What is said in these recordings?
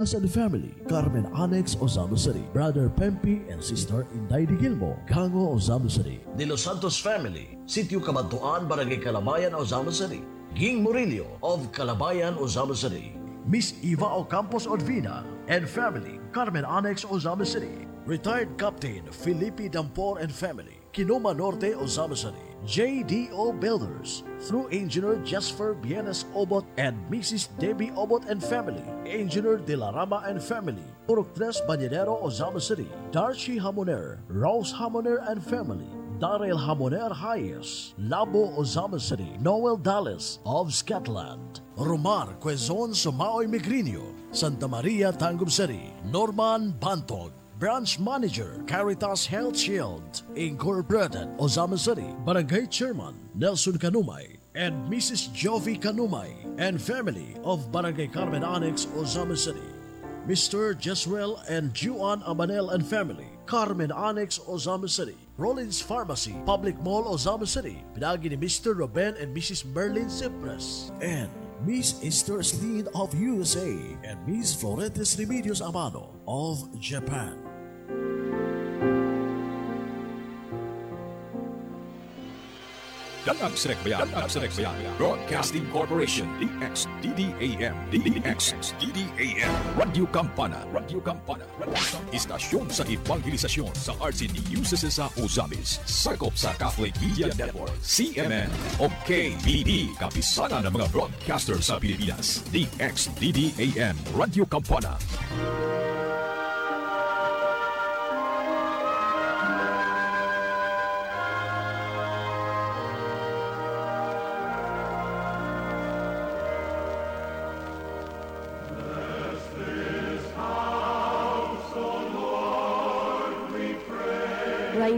As and family, Carmen Annex Ozamo City, Brother Pempi and Sister Inday de Gilmo, Gango Ozamo City. De Los Santos Family, Sitio Kabantuan, Barangay Calabayan, Ozamo City. Ging Murillo of Calabayan, Ozamo City. Miss Eva Ocampos Odvina and family, Carmen Annex Ozamo City. Retired Captain Felipe Dampor and family, Kinoma Norte, City. JDO Builders through Engineer Jasper Bienes Obot and Mrs. Debbie Obot and family. Engineer De La Rama and family. Purok Tres Bañadero, Ozama City. Darcy Hamoner, Rose Hamoner and family. Daryl Hamoner Hayes, Labo Ozama City, Noel Dallas of Scotland, Romar Quezon Sumaoy Migrinio, Santa Maria Tangum City, Norman Bantog, Branch Manager, Caritas Health Shield, Incorporated, Ozama City, Barangay Chairman, Nelson Kanumay, and Mrs. Jovi Kanumay, and family of Barangay Carmen Annex, Ozama City. Mr. Jesrel and Juan Amanel and family, Carmen Annex, Ozama City. Rollins Pharmacy, Public Mall, Ozama City. Pinagi ni Mr. Ruben and Mrs. Merlin Cypress. And Miss Esther Sleed of USA and Miss Florentes Remedios Amano of Japan. Dalang Sinekbayan, Dalang Sinekbayan, Broadcasting Corporation, DXDDAM, DXDDAM, Radio Campana, Radio Campana, Istasyon sa Evangelisasyon sa RCD sa Uzamis, sakop sa Catholic Media Network, CMN, o KBB, kapisana ng mga broadcaster sa Pilipinas, DXDDAM, Radio Campana.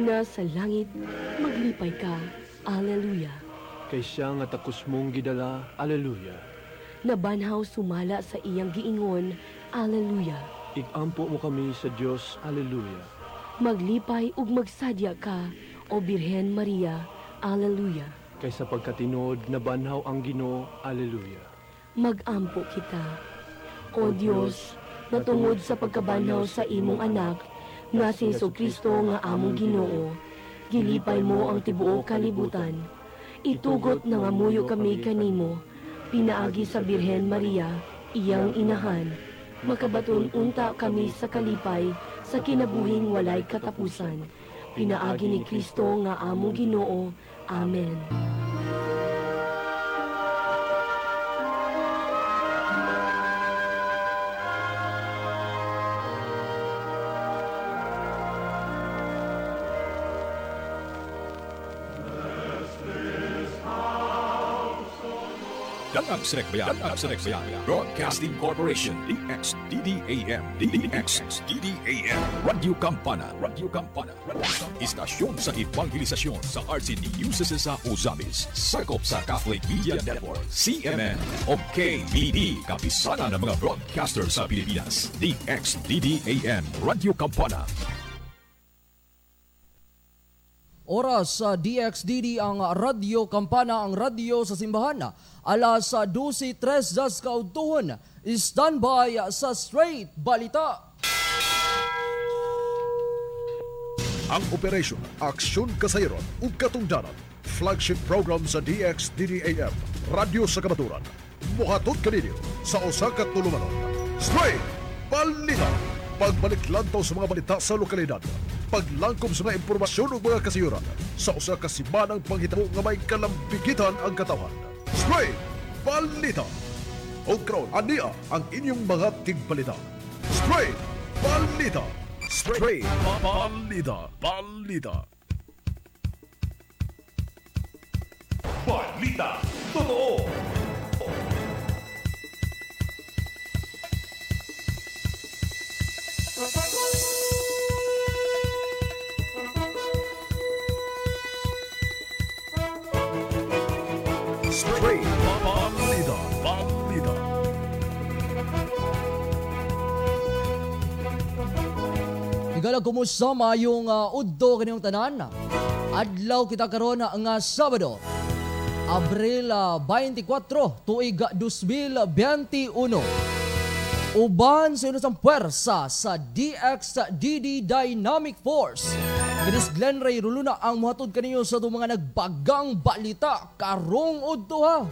Rayna sa langit, maglipay ka. Alleluia. Kay siya nga takos mong gidala, Aleluya. Nabanhaw sumala sa iyang giingon. Alleluia. Igampo mo kami sa Diyos, Aleluya. Maglipay ug magsadya ka, O Birhen Maria. Alleluia. Kay sa pagkatinod, nabanhaw ang Ginoo, Aleluya. Magampo kita. O Diyos, natungod sa pagkabanhaw sa imong anak, nga si Hesus Kristo nga among Ginoo, gilipay mo ang tibuok kalibutan. Itugot na nga muyo kami kanimo, pinaagi sa Birhen Maria, iyang inahan. Makabaton unta kami sa kalipay, sa kinabuhing walay katapusan. Pinaagi ni Kristo nga among Ginoo. Amen. Dalang Sinekbayan, Dalang Sinekbayan, Broadcasting Corporation, DXDDAM, DXDDAM, Radio Campana, Radio Campana, Istasyon sa Evangelisasyon sa RCD sa Uzamis, sakop sa Catholic Media Network, CMN, o KBB, kapisana ng mga broadcaster sa Pilipinas, DXDDAM, Radio Campana, Oras sa DXDD ang Radio Kampana, ang radio sa simbahan. Alas 12.03 das kautuhon. Standby sa Straight Balita. Ang operasyon Aksyon Kasayron ug Katungdanan flagship program sa DXDDAM Radyo sa Kamaturan buhaton kaninyo sa usa tulumanon Straight Balita pagbalik lantaw sa mga balita sa lokalidad paglangkom sa mga impormasyon ug mga kasayuran. Sa usa ka simanang panghitabo nga may kalambigitan ang katawhan Straight Balita. O karon ania ang inyong mga tigbalita. Straight Balita. Straight Balita Balita. Balita Totoo! Straight Igalag kumusta mayong uh, udto kaninyong tanan. Adlaw kita karon nga Sabado. Abril ah, 24, tuig 2021. uban sa inusang puwersa sa DXDD Dynamic Force. Kinis Glenn Ray Ruluna ang muhatod kaninyo sa itong mga nagbagang balita karong udto ha.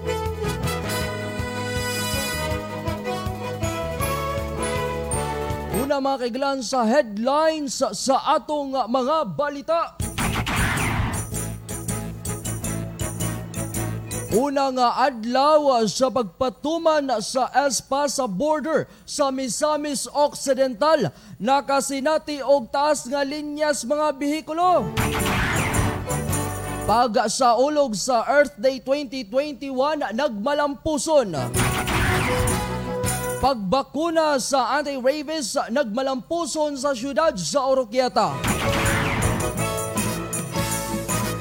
Una mga kaigalan sa headlines sa, atong mga balita. Una nga adlaw sa pagpatuman sa ESPA sa border sa Misamis Occidental nakasinati og taas nga linyas mga bihikulo. Pag sa ulog sa Earth Day 2021 nagmalampuson. Pagbakuna sa anti-rabies nagmalampuson sa syudad sa Oroquieta.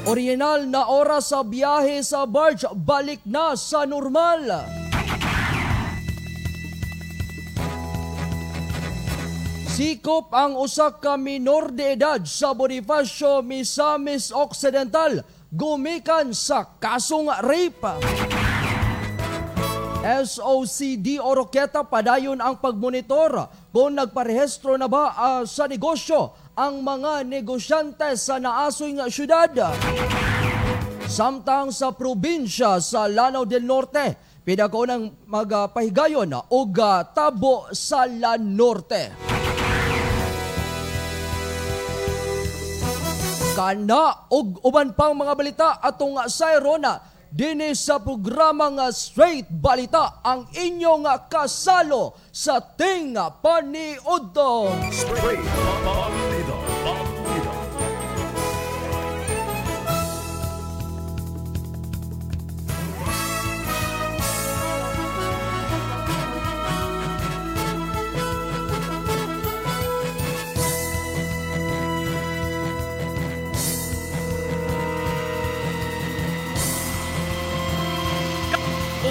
Original na oras sa biyahe sa barge balik na sa normal. Sikop ang usa ka minor de edad sa Bonifacio Misamis Occidental gumikan sa kasong rape. SOCD Oroqueta padayon ang pagmonitor kung nagparehistro na ba ah, sa negosyo ang mga negosyante sa naasoy nga syudad. Samtang sa probinsya sa Lanao del Norte, pinako magpahigayon og ah, tabo sa La Norte. Kana og uban pang mga balita atong sayrona dinhi sa programa nga Straight Balita ang inyong kasalo sa Ting Paniudto. Straight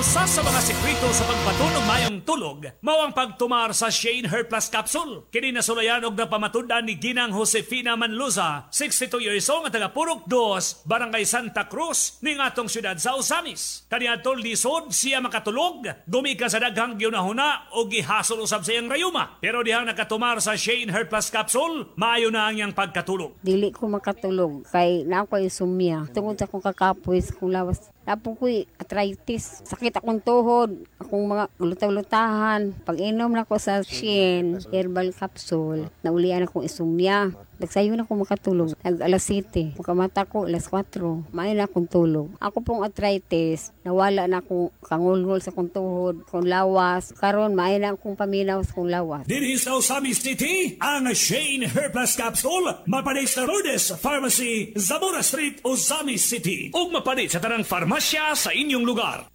Usa sa mga sekreto sa pagpatunog mayong tulog mao ang pagtumar sa Shane Her Plus Capsule. Kini nasulayan og napamatudan ni Ginang Josefina Manluza, 62 years old nga taga Purok 2, Barangay Santa Cruz, ning atong syudad sa Osamis. Kaniadtong lisod siya makatulog, gumika sa daghang gyunahuna o gihasol usab sa iyang rayuma. Pero dihang nakatumar sa Shane Her Plus Capsule, maayo na ang iyang pagkatulog. dili ko makatulog kay na ako insomnia tungod sa akong kakapoy sa akong lawas Lapo ko arthritis. Sakit akong tuhod. Akong mga lutaw-lutahan. Pag inom na ko sa Shin herbal capsule, naulian akong insomnia. Nagsayo na ako makatulog. Nag alas 7. Pagkamata ko, alas 4. May na akong tulog. Ako pong arthritis, nawala na akong kangulngol sa akong tuhod, akong lawas. Karon may na akong paminaw sa akong lawas. Diri sa Osamis City, ang Shane Her Plus Capsule, mapanit sa Lourdes Pharmacy, Zamora Street, Osamis City. O mapanit sa tarang farmasya sa inyong lugar.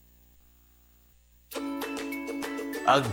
Ang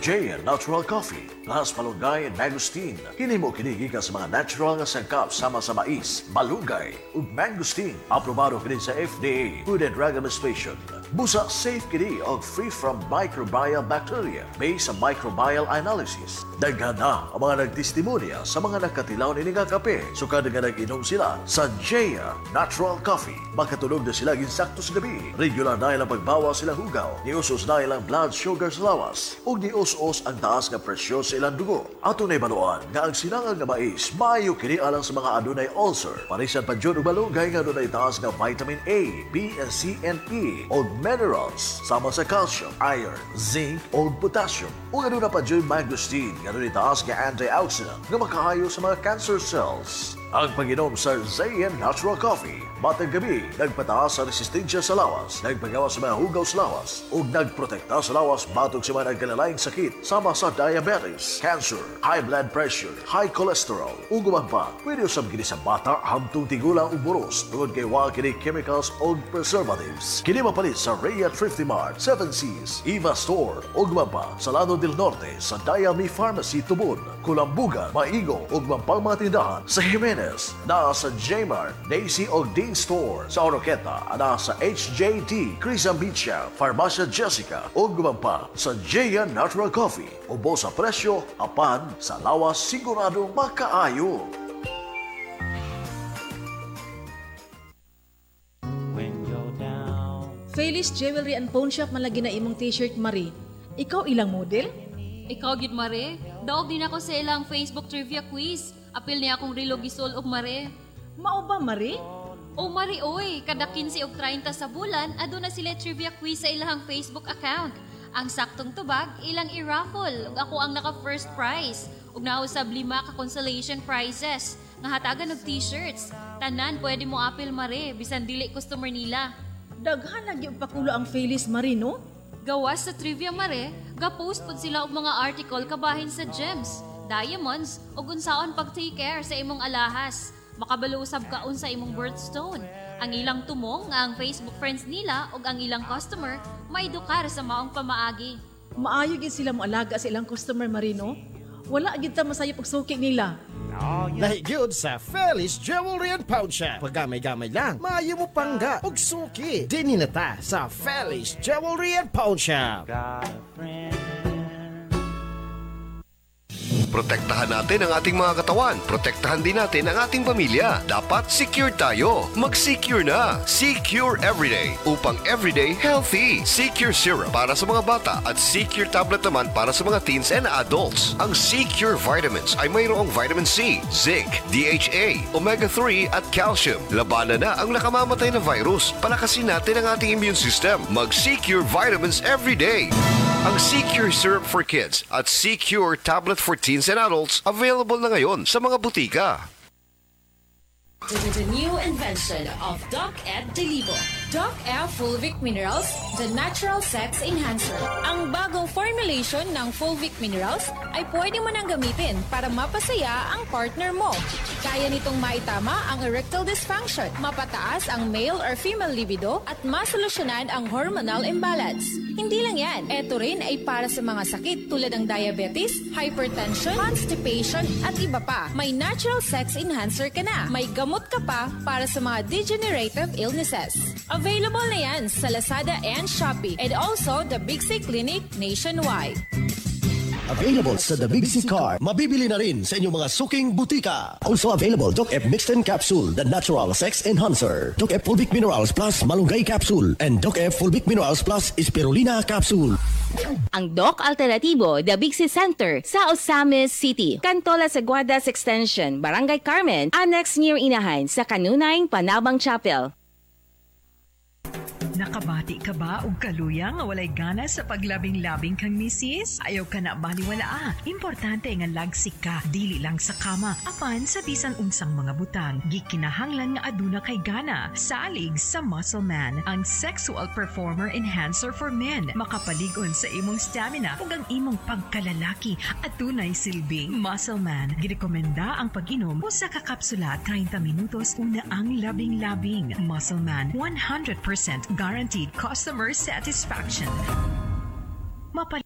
Natural Coffee, plus malunggay and mangosteen. Kini mo kinigikan sa mga natural nga sangkap sama sa mais, malunggay ug mangosteen. Aprobado kini sa FDA Food and Drug Administration. Busa safe kini og free from microbial bacteria based sa microbial analysis. Daghan na ang mga nagtestimonya sa mga nakatilaw ni nga kape. Sukad nga nag-inom sila sa JN Natural Coffee. Makatulog na sila ginsakto sa gabi. Regular na ilang pagbawa sila hugaw. Niusos na ilang blood sugar sa lawas. Ug nius-us ang taas nga presyo sa ilang dugo. Ato na ibaluan nga ang sinangang nga mais maayo kini alang sa mga adunay ulcer. Parisan pa og malunggay nga adunay taas nga vitamin A, B, and C and E o minerals sama sa calcium, iron, zinc o potassium. Ug aduna pa jud mangosteen nga adunay taas nga antioxidant nga makaayo sa mga cancer cells. Ang pag-inom sa Zayan Natural Coffee, matag gabi, nagpataas sa resistensya sa lawas, nagpagawa sa mga hugaw sa lawas, ug nagprotekta sa lawas batog sa mga nagkalalayang sakit sama sa diabetes, cancer, high blood pressure, high cholesterol, ug uban pa. Pwede usab gini sa bata hamtong tigulang ug boros tungod kay wa kini chemicals ug preservatives. Kini mapalit sa Rhea Thrifty Mart, Seven Seas, Eva Store, ug uban pa sa Lano del Norte sa Diami Pharmacy Tubon, Kulambuga, Maigo ug mampang mga tindahan sa Jimenez, naa sa Jmart, Daisy ug Dean Store sa Oroqueta, ana sa HJT, Crizambicha, Farmacia Jessica ug uban pa sa Jaya Natural Coffee. Ubo sa presyo, apan sa lawas sigurado makaayo. Felice Jewelry and Pawn Shop man lagi na imong t-shirt Marie. Ikaw ilang model? Ikaw gid mare, daog din ako sa ilang Facebook trivia quiz. Apil niya akong gisul og mare. Mao ba, Mari? O mari oy, kada 15 og 30 sa bulan aduna sila trivia quiz sa ilang Facebook account. Ang saktong tubag ilang i-raffle ug ako ang naka first prize ug nausab lima ka consolation prizes nga hatagan og t-shirts. Tanan pwede mo apil mare bisan dili customer nila. Daghan lagi og pakulo ang Phyllis Mari, no? Gawas sa Trivia Mare, ga-post pod sila og mga article kabahin sa gems, diamonds ug unsaon pag-take care sa imong alahas. Makabalo usab ka unsa imong birthstone. Ang ilang tumong nga ang Facebook friends nila ug ang ilang customer maidukar sa maong pamaagi. Maayo gid sila mo alaga sa ilang customer, Mari, no? Wala gid ta masayop og suki nila. Nahigyod sa Feliz Jewelry and Pawn Shop. Pagamay-gamay lang, maayo mo pangga og suki. Dininata sa Feliz Jewelry and Pawn Shop. Protektahan natin ang ating mga katawan. Protektahan din natin ang ating pamilya. Dapat secure tayo. Mag-secure na. Secure Everyday upang everyday healthy. Secure Syrup para sa mga bata at Secure Tablet naman para sa mga teens and adults. Ang Secure Vitamins ay mayroong vitamin C, zinc, DHA, omega-3 at calcium. Labanan na ang nakamamatay na virus. Palakasin natin ang ating immune system. Mag-Secure Vitamins everyday. Ang Secure Syrup for Kids at Secure Tablet for Teens and Adults available na ngayon sa mga butika. The new invention of Doc Ed Delivo. Doc F Fulvic Minerals, the natural sex enhancer. Ang bagong formulation ng Fulvic Minerals ay pwede mo nang gamitin para mapasaya ang partner mo. Kaya nitong maitama ang erectile dysfunction, mapataas ang male or female libido at masolusyonan ang hormonal imbalance. Hindi lang yan, ito rin ay para sa mga sakit tulad ng diabetes, hypertension, constipation at iba pa. May natural sex enhancer ka na. May gamot ka pa para sa mga degenerative illnesses. Available na yan sa Lazada and Shopee and also the Big C Clinic nationwide. Available sa The Big C Car. Mabibili na rin sa inyong mga suking butika. Also available, Doc F Mixed and Capsule, the natural sex enhancer. Doc F Fulvic Minerals Plus Malunggay Capsule. And Doc F Fulvic Minerals Plus Spirulina Capsule. Ang Doc Alternativo, The Big C Center sa Osamis City. Cantola Saguadas Extension, Barangay Carmen, Annex near Inahan sa Kanunay, Panabang Chapel. Nakabati ka ba og kaluya nga walay gana sa paglabing-labing kang misis? Ayaw ka na baliwala ah. Importante nga lagsik ka, dili lang sa kama, apan sa bisan unsang mga butang. Gikinahanglan nga aduna kay gana. Salig sa Muscle Man, ang sexual performer enhancer for men. Makapaligon sa imong stamina ug ang imong pagkalalaki at tunay silbing Muscle Man. Girekomenda ang pag-inom usa ka kapsula 30 minutos una ang labing-labing. Muscle Man, 100% guaranteed customer satisfaction. Mapal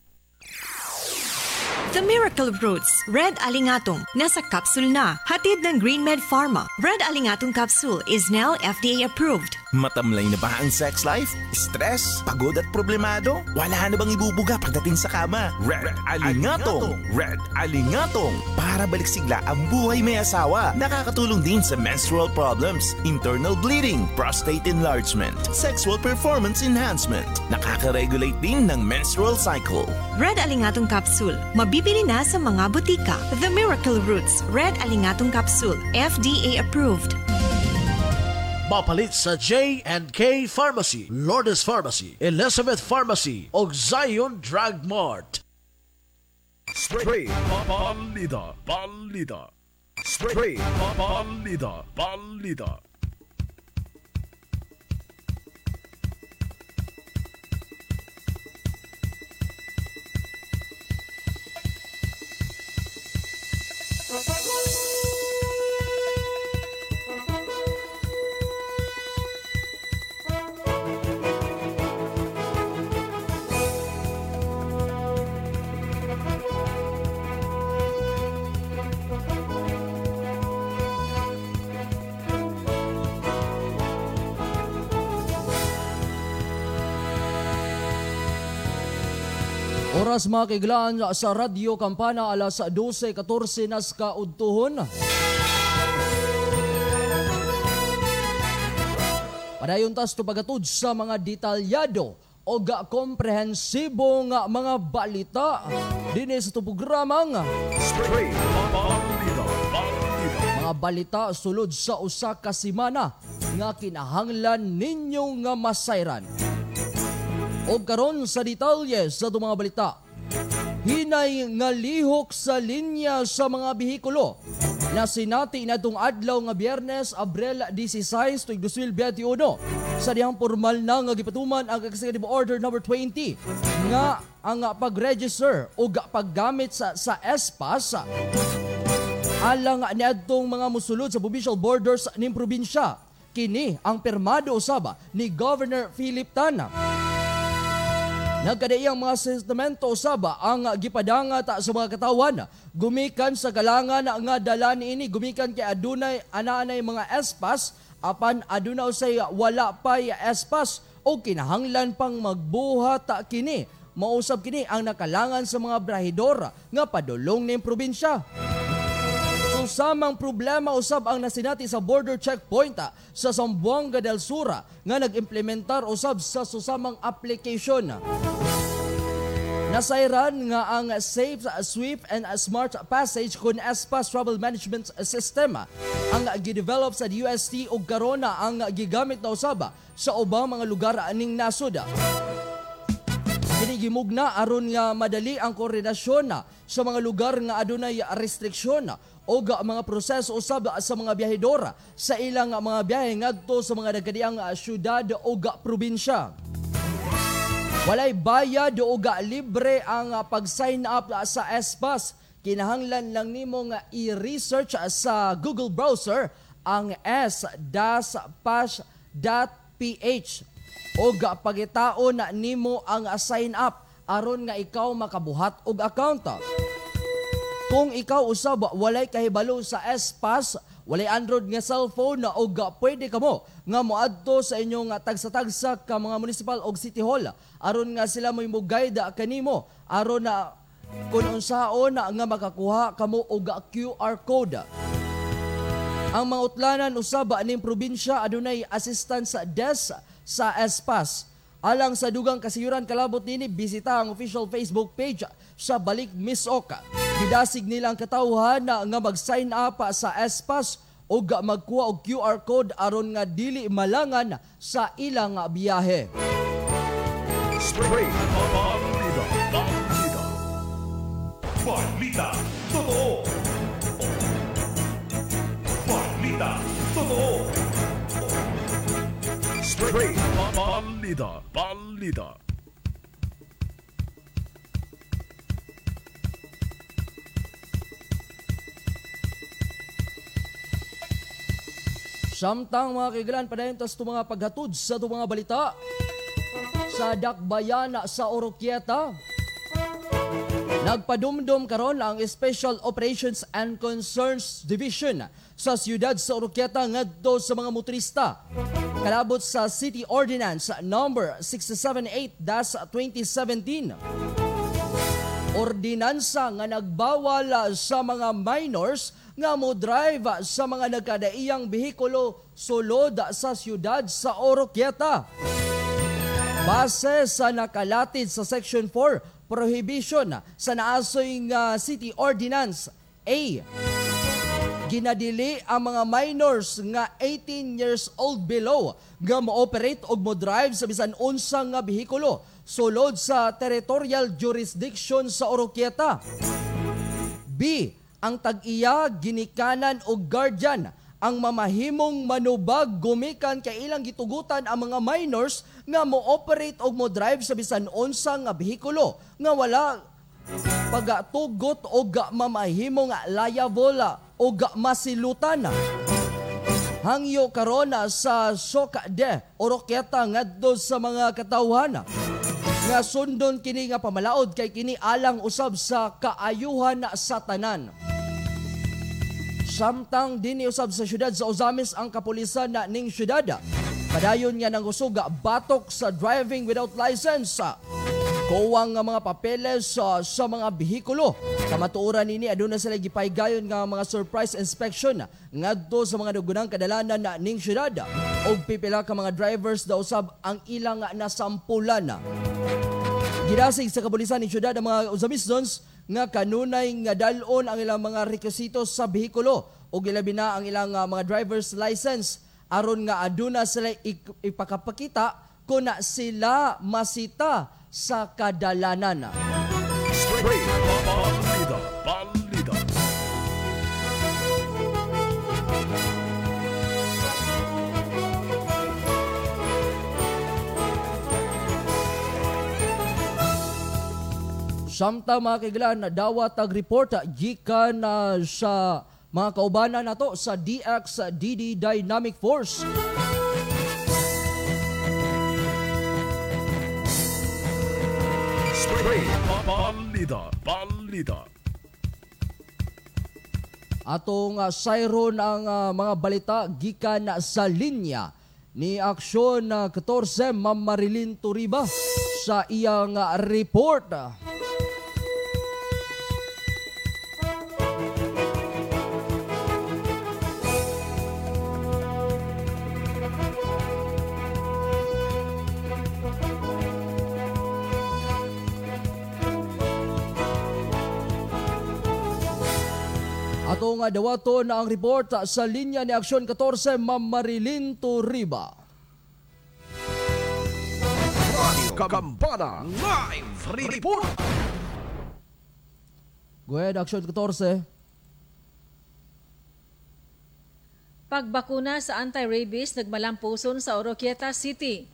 The Miracle Roots Red Alingatong nasa capsule na. Hatid ng GreenMed Pharma. Red Alingatong capsule is now FDA approved. Matamlay na ba ang sex life? Stress? Pagod at problemado? Wala na bang ibubuga pagdating sa kama? Red Alingatong! Red Alingatong! Para balik sigla ang buhay may asawa. Nakakatulong din sa menstrual problems, internal bleeding, prostate enlargement, sexual performance enhancement. Nakaka-regulate din ng menstrual cycle. Red Alingatong capsule. Mabibili na sa mga butika. The Miracle Roots Red Alingatong capsule. FDA approved. Mapalit sa J&K Pharmacy, Lourdes Pharmacy, Elizabeth Pharmacy, o Zion Drug Mart. Spray Balita Balita Spray Balita Balita Oras mga kiglaan sa Radyo Kampana alas 12.14 nas kaudtuhon. Padayon tas to pagatod sa mga detalyado o ga komprehensibo nga mga balita dinhi sa. Balita. mga balita sulod sa usa ka semana nga kinahanglan ninyo nga masayran. O karon sa detalye sa mga balita, hinay nga lihok sa linya sa mga bihikulo na sinati na itong adlaw nga Biyernes, Abril 16, tuig 2021 sa dihang formal na nga gipatuman ang Executive Order number 20 nga ang pag-register o ga- paggamit sa sa ESPAS alang niadtong mga musulod sa provincial borders ning probinsya. Kini ang permado usaba ni Governor Philip Tana. Nagkadaiyang mga testamento usaba ang gipadangat sa mga katawan? Gumikan sa kalangan nga dala niini gumikan kay adunay anaanay mga espas. Apan aduna usay wala pay espas. O kinahanglan pang magbuhat kini. Mausab kini ang nakalangan sa mga brahidor nga padulong ning probinsya. Susamang problema usab ang nasinati sa border checkpoint ah, sa Zamboanga del Sur ah, nga nag-implementar usab sa susamang application. Nasayran nga ang Safe, Swift and Smart Passage kun ESPAS Travel Management System ang gidevelop sa UST ug karona ang gigamit na usab ah, sa ubang mga lugar aning nasud. Kini gimugna aron nga madali ang koordinasyon na sa mga lugar nga adunay restriksyon na o ga mga proseso usab sa mga biyahedora sa ilang mga biyahe ngadto sa mga nagkadiang syudad o probinsya. Walay bayad o ga libre ang pag-sign up sa ESPAS. Kinahanglan lang nimo nga i-research sa Google browser ang s-pass.ph o pagitaon na nimo ang sign up aron nga ikaw makabuhat og account. Kung ikaw usab walay kahibalo sa S-Pass, walay Android nga cellphone na og pwede kamo nga moadto sa inyong tagsa-tagsa ka mga municipal og city hall aron nga sila mo guide kanimo aron na kung unsaon nga makakuha kamo og QR code. Ang mga utlanan usab ning probinsya adunay assistance desk sa Espas. Alang sa dugang kasiyuran kalabot nini, bisita ang official Facebook page sa Balik Misok. Gidasig nila ang katawhan na nga mag-sign up sa Espas o magkuha og QR code aron nga dili malangan sa ilang biyahe. Straight Balita. Balita. Balita Totoo Balita Totoo Straight Balita. Balita. Samtang mga kaigalan, padayon tas mga paghatod sa mga balita sa Dakbayan sa Oroquieta. Nagpadumdum karon ang Special Operations and Concerns Division sa siyudad sa Oroquieta ngadto sa mga motorista. Kalabot sa City Ordinance number 678-2017. Ordinansa nga nagbawal sa mga minors nga mo drive sa mga nagkadaiyang behikulo sulod sa siyudad sa Oroquieta. Base sa nakalatid sa Section 4 Prohibition sa naasoy nga City Ordinance A ginadili ang mga minors nga 18 years old below nga mo-operate og mo-drive sa bisan unsa nga behikulo sulod sa territorial jurisdiction sa Oroquieta. B. Ang tag-iya ginikanan og guardian ang mamahimong manubag gumikan kay ilang gitugutan ang mga minors nga mo-operate og mo-drive sa bisan unsa nga behikulo nga wala pagatugot o ga mamahimo nga liable o ga masilutan. Hangyo karon sa Soka de Oroqueta ngadto sa mga katawhan nga sundon kini nga pamalaod kay kini alang usab sa kaayuhan sa tanan. Samtang dini usab sa syudad sa Ozamis ang kapulisan na ning syudad. Padayon nga nang usuga batok sa driving without license. kuwang nga mga papeles sa, sa mga bihikulo. Kamatuoran nini aduna sila gipaygayon nga mga surprise inspection ngadto sa mga dugunang kadalanan na ning syudad og pipila ka mga drivers daw usab ang ilang nasampulan. Gidasig sa kapulisan ni syudad ang mga Uzbekistans nga kanunay nga dalon ang ilang mga rekwisitos sa bihikulo o gilabi na ang ilang uh, mga driver's license aron nga aduna sila ipakapakita kung na sila masita sa kadalanan. Straight Balida, Balida. Samtang mga kaibigan, dawat ang report gikan na sa mga kaubanan nato sa DXDD Dynamic Force. Straight Balida, Balida. Atong uh, siron ang uh, mga balita gikan sa linya ni Aksyon uh, 14 Ma'am Marilyn Turiba sa iyang uh, report. Ato nga dawato na ang report sa linya ni Aksyon 14 Ma'am Marilyn Turiba. Kambana Live Report. Go ahead, Aksyon 14. Pagbakuna sa anti-rabies nagmalampuson sa Oroquieta City.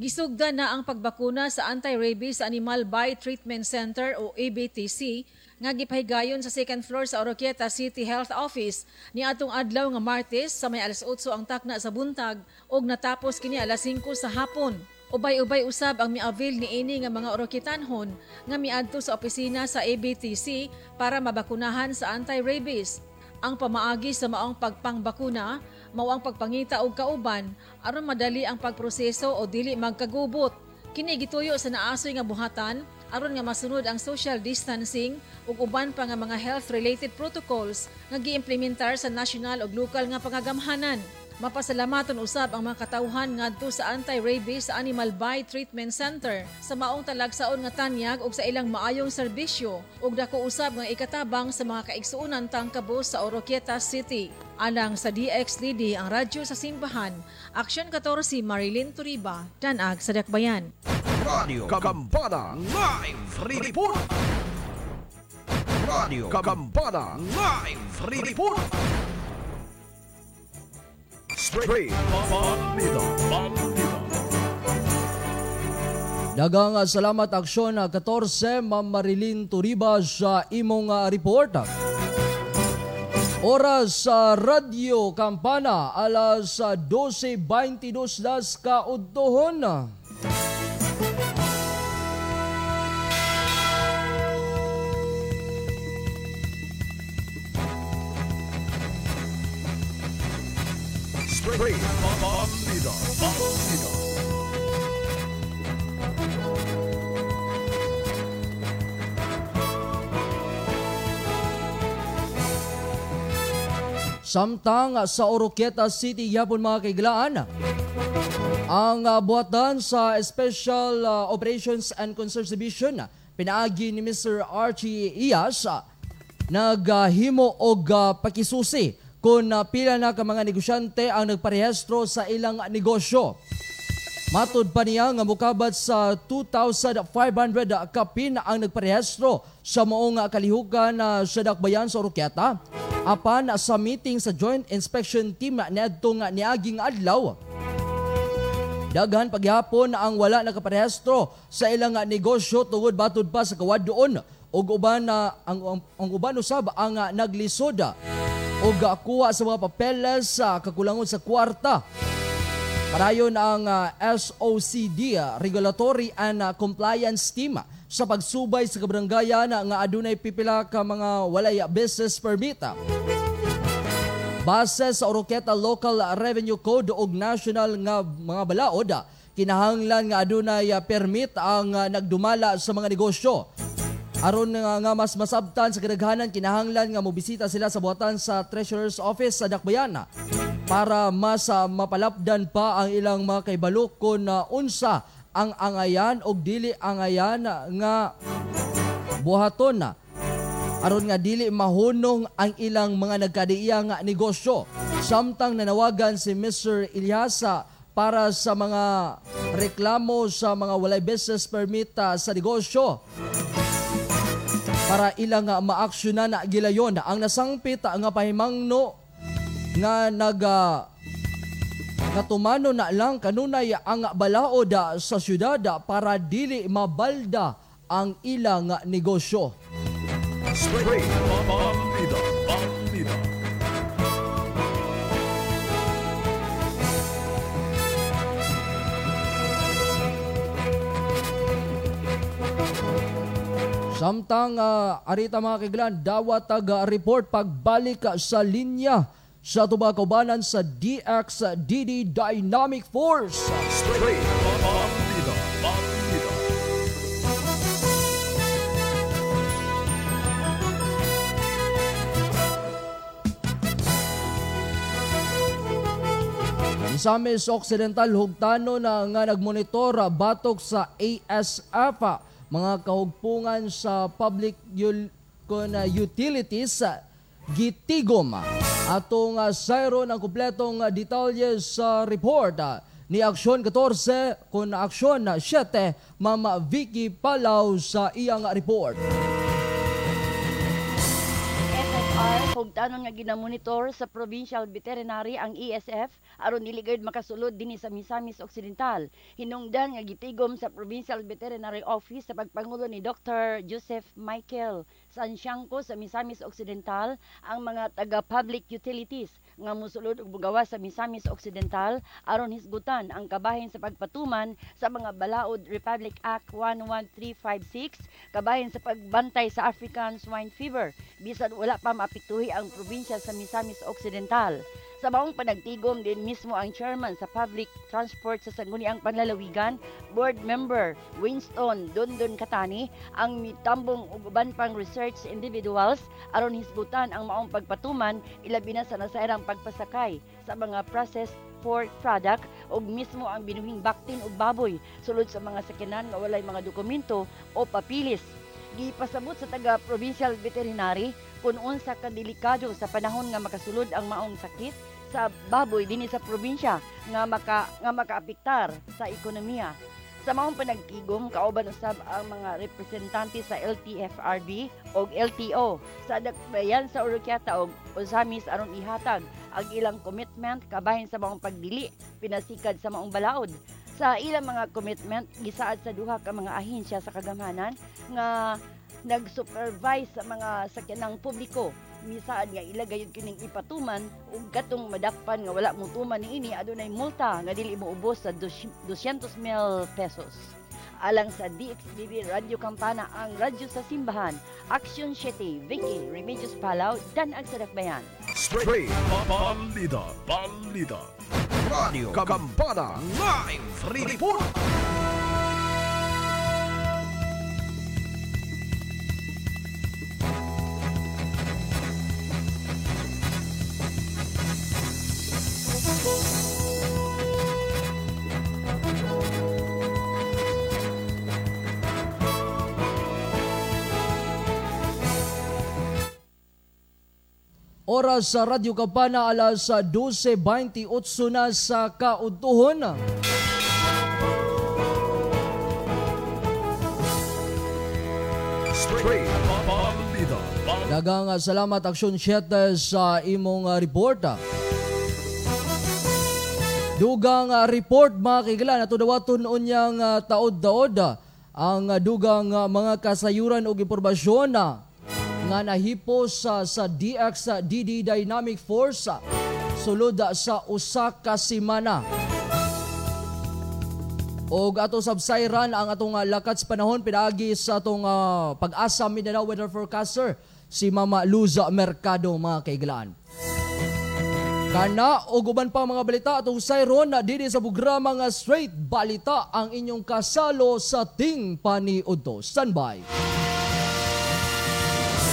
Gisugdan na ang pagbakuna sa anti-rabies Animal By Treatment Center o ABTC nga gipahigayon sa second floor sa Oroquieta City Health Office ni atong adlaw nga Martes sa may alas 8 ang takna sa buntag ug natapos kini alas 5 sa hapon. Ubay-ubay usab ang miavail ni ini nga mga Oroquitanhon nga miadto sa opisina sa ABTC para mabakunahan sa anti-rabies. Ang pamaagi sa maong pagpangbakuna mao ang pagpangita og kauban aron madali ang pagproseso o dili magkagubot. Kini gituyo sa naasoy nga buhatan aron nga masunod ang social distancing ug uban pa nga mga health-related protocols nga giimplementar sa national ug lokal nga pangagamhanan. Mapasalamaton usab ang mga katawhan ngadto sa anti-rabies sa Animal By Treatment Center sa maong talagsaon nga tanyag ug sa ilang maayong serbisyo ug dako usab nga ikatabang sa mga kaigsuonan tangkabos sa Oroquieta City. Alang sa DXDD ang radyo sa simbahan, Aksyon 14 Marilyn Turiba, Danag sa Dakbayan. Radio Kambana Live Report. Radio Kambana Live Report. Balida. Dagang uh, salamat Aksyon uh, 14 Ma'am Marilyn Turiba sa imong uh, report. Oras sa Radio Kampana alas uh, 12.22 das kaudtohon. Balida. Samtang sa Oroquieta City yapon mga kaigilaan, ang uh, buhatan sa Special uh, Operations and Concerns Division pinaagi ni Mr. Archie Iyas uh, naghimo og pakisusi kung uh, pila na ka mga negosyante ang nagparehistro sa ilang negosyo. Matod pa niya nga mukabat sa 2,500 kapin ang nagparehistro sa maong kalihukan na sa Dakbayan sa Oroquieta apan sa meeting sa Joint Inspection Team niadto nga niaging adlaw. Daghan pagyapon ang wala nakaparehistro sa ilang negosyo tungod batod pa sa kawad doon ug uban na ang, ang, ang uban usab ang naglisod ug kuha sa mga papeles sa kakulangon sa kwarta Parayon ang uh, SOCD, uh, Regulatory and uh, Compliance Team, uh, sa pagsubay sa kabaranggayan uh, nga adunay pipila ka mga walay business permit. Base sa Oroqueta Local Revenue Code ug National nga mga balaod, kinahanglan nga adunay ah, permit ang ah, nagdumala sa mga negosyo. Aron nga, nga mas masabtan sa kadaghanan kinahanglan nga mobisita sila sa buhatan sa Treasurer's Office sa Dakbayan para mas ah, mapalapdan pa ang ilang mga kaibalo kung ah, unsa ang angayan o dili angayan nga buhaton na aron nga dili mahunong ang ilang mga nagkadiya nga negosyo. Samtang nanawagan si Mr. Ilyasa para sa mga reklamo sa mga walay business permit ah, sa negosyo para ilang nga maaksyonan na gilayon ang nasangpit nga pahimangno nga nag ah, Natumano na lang kanunay ang balaod sa syudad para dili mabalda ang ilang negosyo. Spray Samtang ah, arita mga kiglan, dawat taga report pagbalik sa linya sa tubakaubanan sa DXDD Dynamic Force. Bandida, Bandida. Misamis Occidental hugtano na nga nagmonitor batok sa ASF mga kahugpungan sa public ah, utilities ah, gitigom atong uh, sayro ng kumpletong ah, detalye sa report ah, ni Aksyon 14 kun Aksyon 7 Mama Vicky Palaw sa iyang report. SFR hugtanon nga ginamonitor sa Provincial Veterinary ang ESF aron niligard makasulod dinhi sa Misamis Occidental. Hinungdan nga gitigom sa Provincial Veterinary Office sa pagpangulo ni Dr. Joseph Michael Sansiangco sa Misamis Occidental ang mga taga public utilities nga musulod og bugawa sa Misamis Occidental aron hisgutan ang kabahin sa pagpatuman sa mga balaod Republic Act 11356 kabahin sa pagbantay sa African swine fever bisan wala pa maapektuhi ang probinsya sa Misamis Occidental. Sa maong panagtigom din mismo ang chairman sa Public Transport sa Sangguniang Panlalawigan, board member Winston Dondon Katani, ang mitambong ug uban pang research individuals aron hisgutan ang maong pagpatuman ilabi na sa nasairang pagpasakay sa mga processed pork product ug mismo ang binuhing baktin ug baboy sulod sa mga sakinan nga walay mga dokumento o papilis. Gipasabot sa taga provincial veterinary kung unsa ka delikado sa panahon nga makasulod ang maong sakit sa baboy dinhi sa probinsya nga maka nga makaapektar sa ekonomiya. Sa maong panagtigom kauban usab ang mga representante sa LTFRB o LTO sa dakbayan sa Oroquieta og Osamis aron ihatag ang ilang commitment kabahin sa maong pagdili pinasikad sa maong balaod. Sa ilang mga commitment gisaad sa duha ka mga ahensya sa kagamanan nga nag-supervise sa mga sakyanang publiko misaan nga ilagay kining ipatuman ug katong madakpan nga wala mutuman niini adunay multa nga dili moubos sa 200 mil pesos. Alang sa DXBB Radio Kampana ang radyo sa simbahan Action 7 Vicky Remedios Palaw dan ang sadakbayan Spray Bandida, Bandida. Radio Kampana Live Report. Oras sa Radyo Kampana alas 12.28 na sa Bandida, Bandida. Dagang salamat Aksyon 7 sa imong uh, report. Dugang uh, report mga kaigalan ato dawaton unyang uh, taod-daod ang dugang mga kasayuran ug impormasyon nga nahipos sa sa DX uh, DD Dynamic Force uh, sulod uh, sa usa ka semana. Og ato sabsayran ang atong uh, lakat sa panahon pinaagi sa atong uh, pag-asa Mindanao Weather Forecaster si Mama Luza Mercado mga kaigalan. Kana o guban pa mga balita at usayron na dili sa programa nga Straight Balita ang inyong kasalo sa Ting Paniudto. Standby.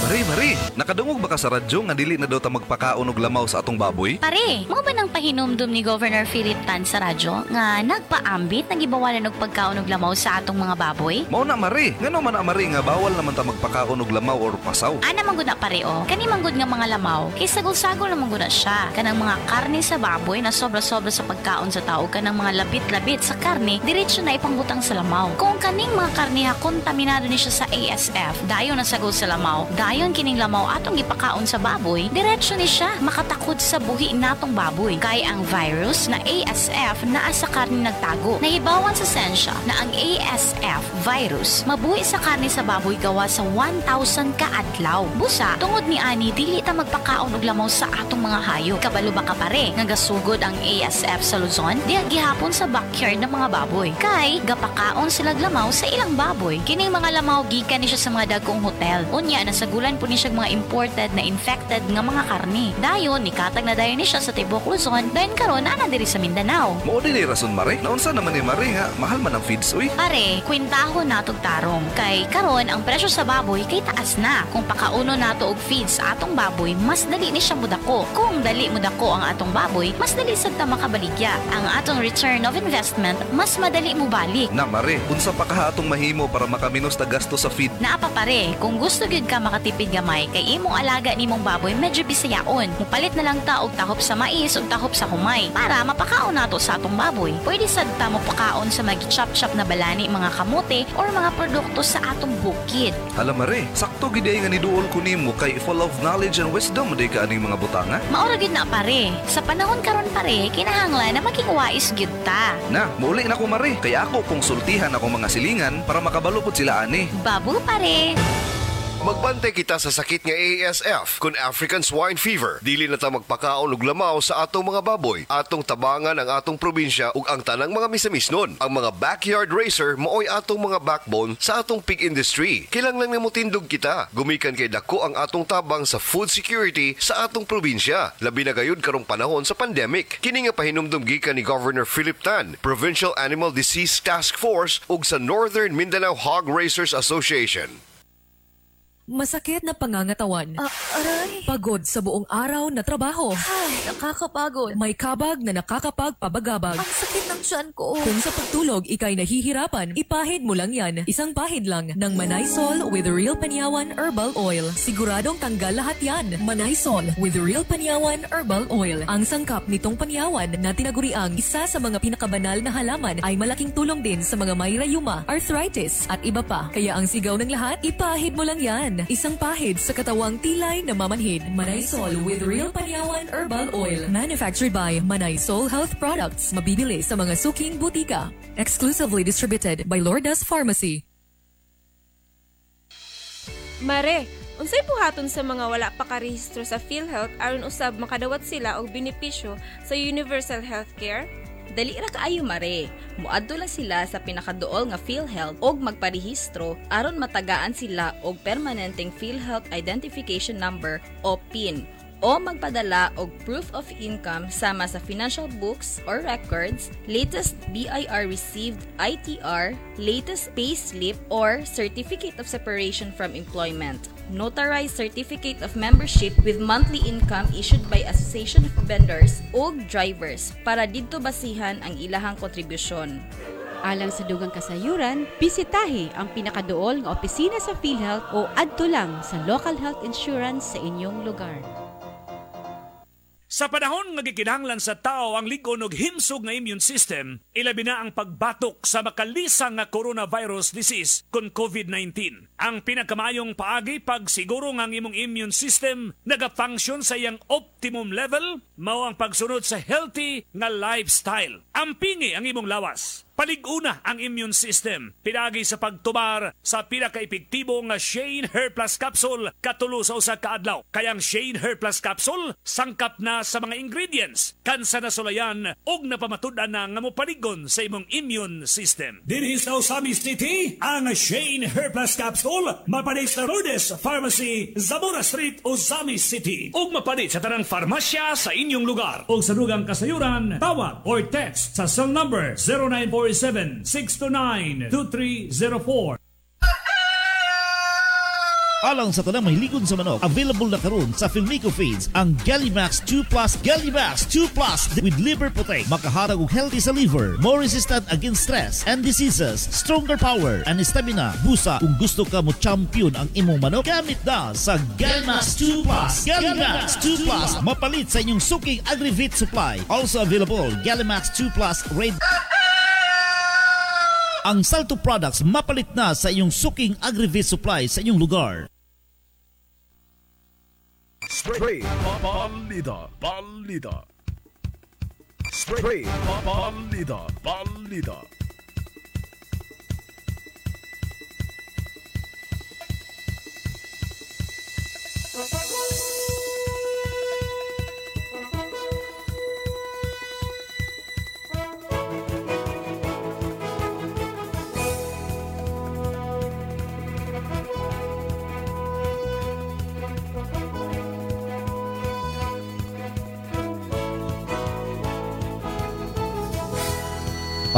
Mari, Mari, nakadungog ba ka sa radyo nga dili na daw ta magpakaon og lamaw sa atong baboy? Pare, mo ba nang pahinumdum ni Governor Philip Tan sa radyo nga nagpaambit nagibawalan og pagkaon og lamaw sa atong mga baboy? Mao na Mari, ngano man na Mari nga bawal naman ta magpakaon og lamaw or pasaw. Ana man gud na pare o. Kani man gud nga mga lamaw, kay sagol-sagol naman gud na siya. Kanang mga karne sa baboy na sobra-sobra sa pagkaon sa tao kanang mga labit-labit sa karne, diretso na ipangbutang sa lamaw. Kung kaning mga karne ha kontaminado ni siya sa ASF, dayon na sagol sa lamaw, dayon kining lamaw atong ipakaon sa baboy, diretso ni siya makatakod sa buhi natong baboy. Kay ang virus na ASF naa sa karne nagtago. Nahibawan sa sensya na ang ASF virus mabuhi sa karne sa baboy gawa sa 1,000 ka adlaw. Busa, tungod ni ani dili ta magpakaon og lamaw sa atong mga hayop. Kabalo ba ka pare nga gasugod ang ASF sa Luzon? Diya gihapon sa backyard ng mga baboy. Kay gapakaon sila lamaw sa ilang baboy. Kining mga lamaw gikan ni siya sa mga dagkong hotel. Unya nasagulan po ni siya mga imported na infected nga mga karne. Dayon nikatag na dayon ni siya sa tibok Luzon. Dayon karon ana diri sa Mindanao. Mao din ni rason Mari, naunsa naman ni Mari nga mahal man ang feeds uy. Pare, kwintahon nato og tarong. Kay karon ang presyo sa baboy kay taas na. Kung pakauno nato og feeds sa atong baboy, mas dali ni siya mudako. Kung dali mudako ang atong baboy, mas dali sad ta makabaligya. Ang atong return of investment mas madali mo balik. Na Mari, unsa pa ka atong mahimo para makaminos ta gasto sa feed? Naapa pare, kung gusto gyud ka makatipid gamay kay imong alaga nimong baboy medyo bisayaon. Mupalit na lang ta og tahop sa mais ug tahop sa humay para mapakaon nato sa atong baboy. Pwede sad ta mo pakaon sa mga chop-chop na balani, mga kamote or mga produkto sa atong bukid. Hala Mari, sakto gid ay nga niduol ko nimo kay full of knowledge and wisdom day ka aning mga butanga. Maura gyud na pare. Sa panahon karon pare, kinahanglan na maging wais gyud ta. Na, muli na ko Mari, kay ako konsultihan ako mga silingan para makabalo pud sila ani. Babu pare. Magbantay kita sa sakit nga ASF kun African Swine Fever. Dili na ta magpakaon og lamaw sa atong mga baboy. Atong tabangan ang atong probinsya ug ang tanang mga misamisnon. Ang mga backyard racer maoy atong mga backbone sa atong pig industry. Kinahanglan nga motindog kita. Gumikan kay dako ang atong tabang sa food security sa atong probinsya. Labi na gayud karong panahon sa pandemic. Kini nga pahinumdum gikan ni Governor Philip Tan, Provincial Animal Disease Task Force ug sa Northern Mindanao Hog Racers Association. Masakit na pangangatawan. aray! Pagod sa buong araw na trabaho. Ay, nakakapagod. May kabag na nakakapagpabagabag. Ang sakit ng tiyan ko. Kung sa pagtulog ikay nahihirapan, ipahid mo lang yan. Isang pahid lang ng Manay-Sol with Real Panyawan Herbal Oil. Siguradong tanggal lahat yan. Manay-Sol with Real Panyawan Herbal Oil. Ang sangkap nitong panyawan na tinaguriang isa sa mga pinakabanal na halaman ay malaking tulong din sa mga may rayuma, arthritis at iba pa. Kaya ang sigaw ng lahat, ipahid mo lang yan. Isang pahid sa katawang tilay na mamanhid. Manay-Sol with Real Panyawan Herbal Oil. Manufactured by Manay-Sol Health Products. Mabibili sa mga suking butika. Exclusively distributed by Lourdes Pharmacy. Mare, unsay buhaton sa mga wala pa karehistro sa PhilHealth aron usab makadawat sila og benepisyo sa Universal Healthcare? Dali ra kaayo mare. Muadto lang sila sa pinakaduol nga PhilHealth og magparehistro aron matagaan sila og permanenteng PhilHealth Identification Number o PIN o magpadala og proof of income sama sa financial books or records, latest BIR received ITR, latest payslip or certificate of separation from employment, notarized certificate of membership with monthly income issued by Association of Vendors ug drivers para didto basihan ang ilahang kontribusyon. Alang sa dugang kasayuran, bisitahi ang pinakaduol nga opisina sa PhilHealth o adto lang sa local health insurance sa inyong lugar. Sa panahon nga gikinahanglan sa tao ang ligon og himsog nga immune system, ilabi na ang pagbatok sa makalisang nga coronavirus disease kun COVID-19. Ang pinakamayong paagi pag siguro nga ang imong immune system nagafunction sa iyang optimum level mao ang pagsunod sa healthy nga lifestyle. Ampingi ang imong lawas. Paliguna ang immune system. Pinagi sa pagtumar sa pinaka-epektibo nga Shane Hair Plus Capsule katulo sa usa ka adlaw. Kayang Shane Hair Plus Capsule sangkap na sa mga ingredients kansa na sulayan og napamatudan na nga mopaligon sa imong immune system. Dinhi sa Osamis City ang Shane Hair Plus Capsule mapanit sa Lourdes Pharmacy, Zamora Street, Ozami City. Ug mapanit sa tanang farmasya sa inyong lugar. O sa dugang kasayuran, tawag or text sa cell number 0947-629-2304. Alang sa tanang mahilikon sa manok, available na karon sa Filmico Feeds ang Gallimax 2 Plus Gallimax 2 Plus with liver protect. Makaharag og healthy sa liver, more resistant against stress and diseases, stronger power and stamina. Busa kung gusto ka mo champion ang imong manok, gamit na sa Gallimax 2 Plus. Gallimax 2 Plus mapalit sa inyong suking Agrivit supply. Also available Gallimax 2 Plus Red ang Salto Products mapalit na sa iyong suking Agrivit supply sa inyong lugar. Straight. Balita Balita Straight. Balita Balita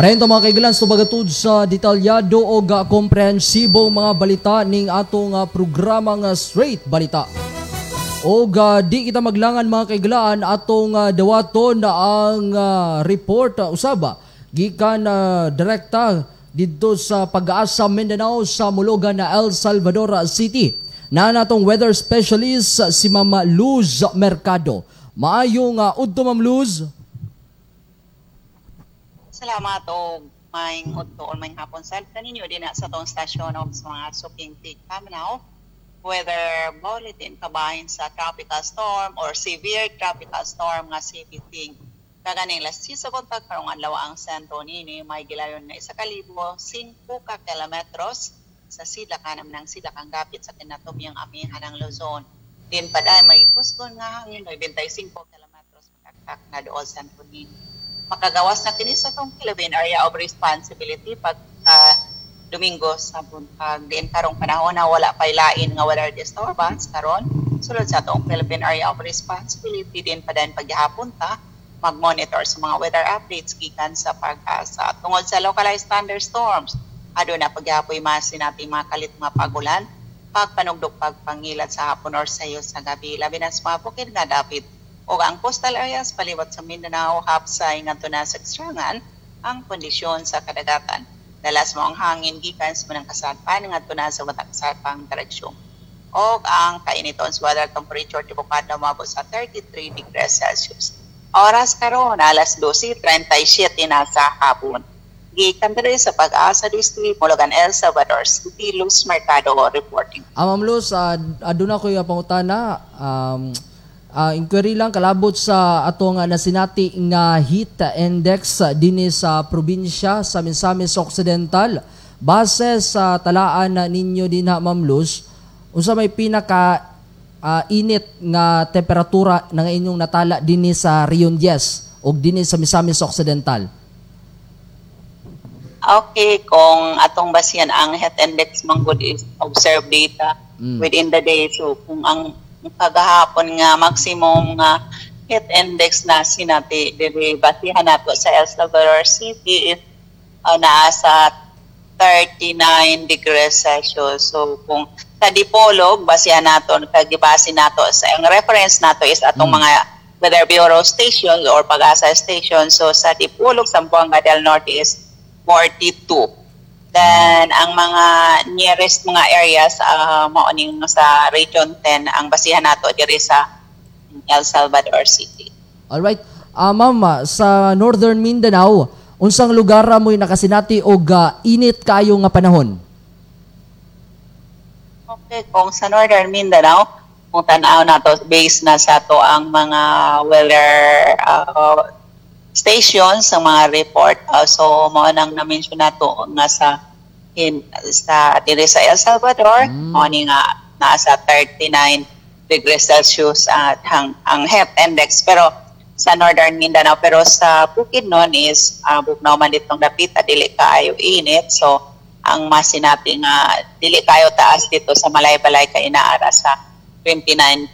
Parento mga kaigalan, so bagatod sa detalyado o ga komprehensibo mga balita ning atong uh, programa nga Straight Balita. O di kita maglangan mga kaigalan atong uh, dawaton na ang uh, report usaba gikan uh, direkta dito sa pag-asa Mindanao sa Mulugan na El Salvador City. Na natong weather specialist si Mama Luz Mercado. Maayong uh, udto Ma'am Luz. Salamat o may udto o may hapon sa kaninyo din sa tong stasyon o sa mga suking tig Kaminaw. Weather bulletin kabahin sa tropical storm or severe tropical storm nga CPT. Kaganing las sa kontak karong adlaw ang sentro nini may gilayon na isa kalibo 5 ka kilometros sa sila kanam ng sila kang gapit sa kinatumyang amihan ng Luzon. Din pa dahil may pusgon nga hangin 25 kilometros magkakak na doon sentro nini makagawas na kini sa tong Philippine Area of Responsibility pag uh, Domingo sa buntag din karong panahon na wala pay lain nga weather disturbance karon. Sulod sa tong Philippine Area of Responsibility din pa din paghihapon ta mag-monitor sa mga weather updates gikan sa pag-asa tungod sa localized thunderstorms. Aduna pagyapoy masin natin mga kalit mga pagulan pagpanugdog pagpangilat sa hapon or sayo sa gabi. Labi na sa mga bukid nga dapit o ang coastal areas paliwat sa Mindanao hapsay ngadto na sa ekstrangan ang kondisyon sa kadagatan. Dalas mo ang hangin gikan sa manang kasadpan ngadto na sa watang kasadpang direksyon. O ang kainiton sa weather temperature tibukad na umabot sa 33 degrees Celsius. Oras karon alas 12:37 na sa hapon. Gikan diri sa pag-asa district Mologan El Salvador City Luz Mercado reporting. Ah, Ma'am Luz, uh, aduna ko yung pangutana. Um, uh, inquiry lang kalabot sa atong uh, nasinati nga heat index uh, dinhi sa probinsya sa Misamis Occidental base sa talaan na ninyo dinha Ma'am Luz unsa may pinaka uh, init nga temperatura nga inyong natala dinhi sa Rion 10 ug dinhi sa Misamis Occidental Okay, kung atong basihan ang heat index man good is observed data mm. within the day. So kung ang kagahapon nga maximum nga heat index na sinati diri basihan nato sa El Salvador City is uh, naa sa 39 degrees Celsius. So kung sa Dipolog basihan nato kagibase nato sa ang reference nato is atong mm. mga Weather Bureau stations or pag-asa station. So sa Dipolog, Zamboanga del Norte is 42. Then ang mga nearest mga areas uh, mao ning sa Region 10 ang basihan nato diri sa El Salvador City. All right. Uh, ma'am, sa Northern Mindanao, unsang lugar mo nakasinati og uh, init kayo nga panahon? Okay, kung sa Northern Mindanao, kung tanaw nato based na sa to ang mga weather uh, stations sa mga report. Uh, so mo nang na-mention nato nga sa in sa diri sa El Salvador mm. mo ni nga nasa 39 degrees Celsius at uh, ang ang heat index pero sa Northern Mindanao pero sa Bukidnon is uh, bugnaw man ditong dapit at dili kaayo init so ang mas sinabi nga dili kayo taas dito sa Malay-Balay kay inaara sa 29.7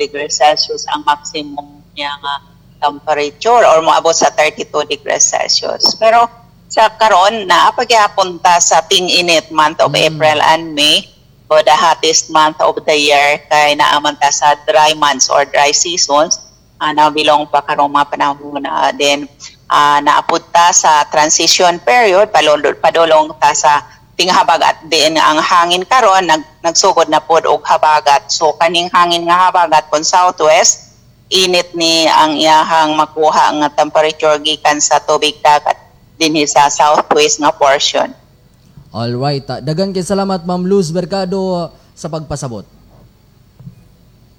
degrees Celsius ang maximum niya nga temperature or moabot sa 32 degrees Celsius. Pero sa karon na pagyapunta sa ting-init month of April and May o the hottest month of the year kay naaman ta sa dry months or dry seasons uh, na bilong pa karong mga panahon na then uh, naapod ta sa transition period palulod padulong ta sa tinghabagat din ang hangin karon nag nagsugod na pod og habagat so kaning hangin nga habagat kon southwest init ni ang iyahang makuha nga temperature gikan sa tubig dagat dinhi sa southwest nga portion Alright. ah, Dagan kay salamat Ma'am Luz Mercado ah, sa pagpasabot.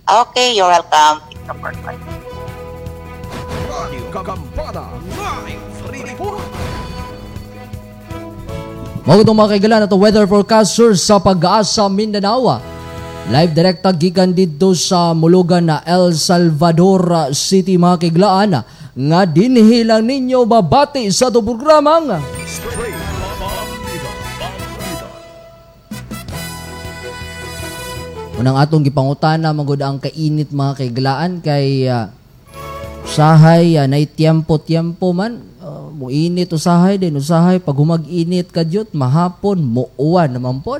okay you're welcome. Mga itong mga kaigalan ito weather forecaster sa pag-asa Mindanao. Live direkta gikan dito sa mulugan na El Salvador City mga kaiglaan nga dinhi lang ninyo babati sa to programang. Unang atong gipangutana magud ang kainit mga kaiglaan kay ah, usahay uh, nay tiempo-tiempo man uh, muinit usahay din usahay pag humag-init kadyot mahapon muuwan naman pod.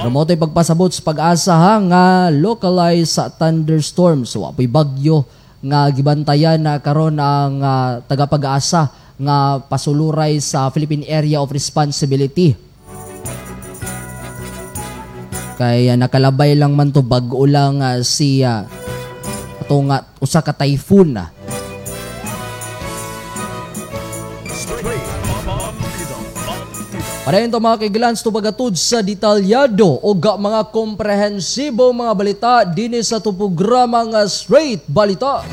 Remote pagpasabot sa pag-asa ha nga localized sa thunderstorms. So apoy bagyo nga gibantayan na karon ang ah, tagapag-asa nga pasuluray sa Philippine Area of Responsibility. Kaya nakalabay lang man to bag-o lang ah, si uh, nga usa ka typhoon na. Straight Parayon to mga kaiglans to bagatod sa detalyado o ga mga komprehensibo mga balita din sa to programa nga Straight Balita.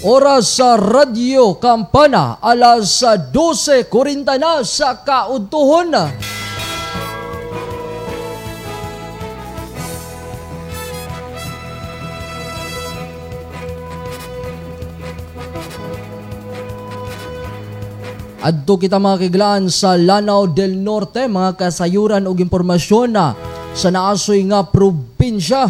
Oras sa Radyo Kampana alas 12.40 na sa kaudtuhon Adto kita mga kiglaan sa Lanao del Norte, mga kasayuran o impormasyon na sa naasoy nga probinsya.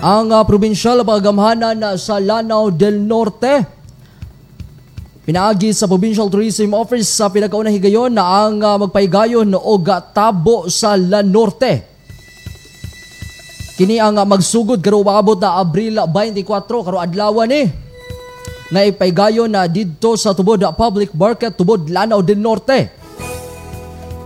Ang uh, probinsyal pagamhanan na sa Lanao del Norte Pinaagi sa Provincial Tourism Office sa pinakaunang higayon na ang uh, magpaigayon o tabo sa La Norte. Kini ang magsugod karo maabot na Abril 24 karo adlaw ni. Nga ipaigayon na didto sa tubod na public market tubod Lanao del Norte.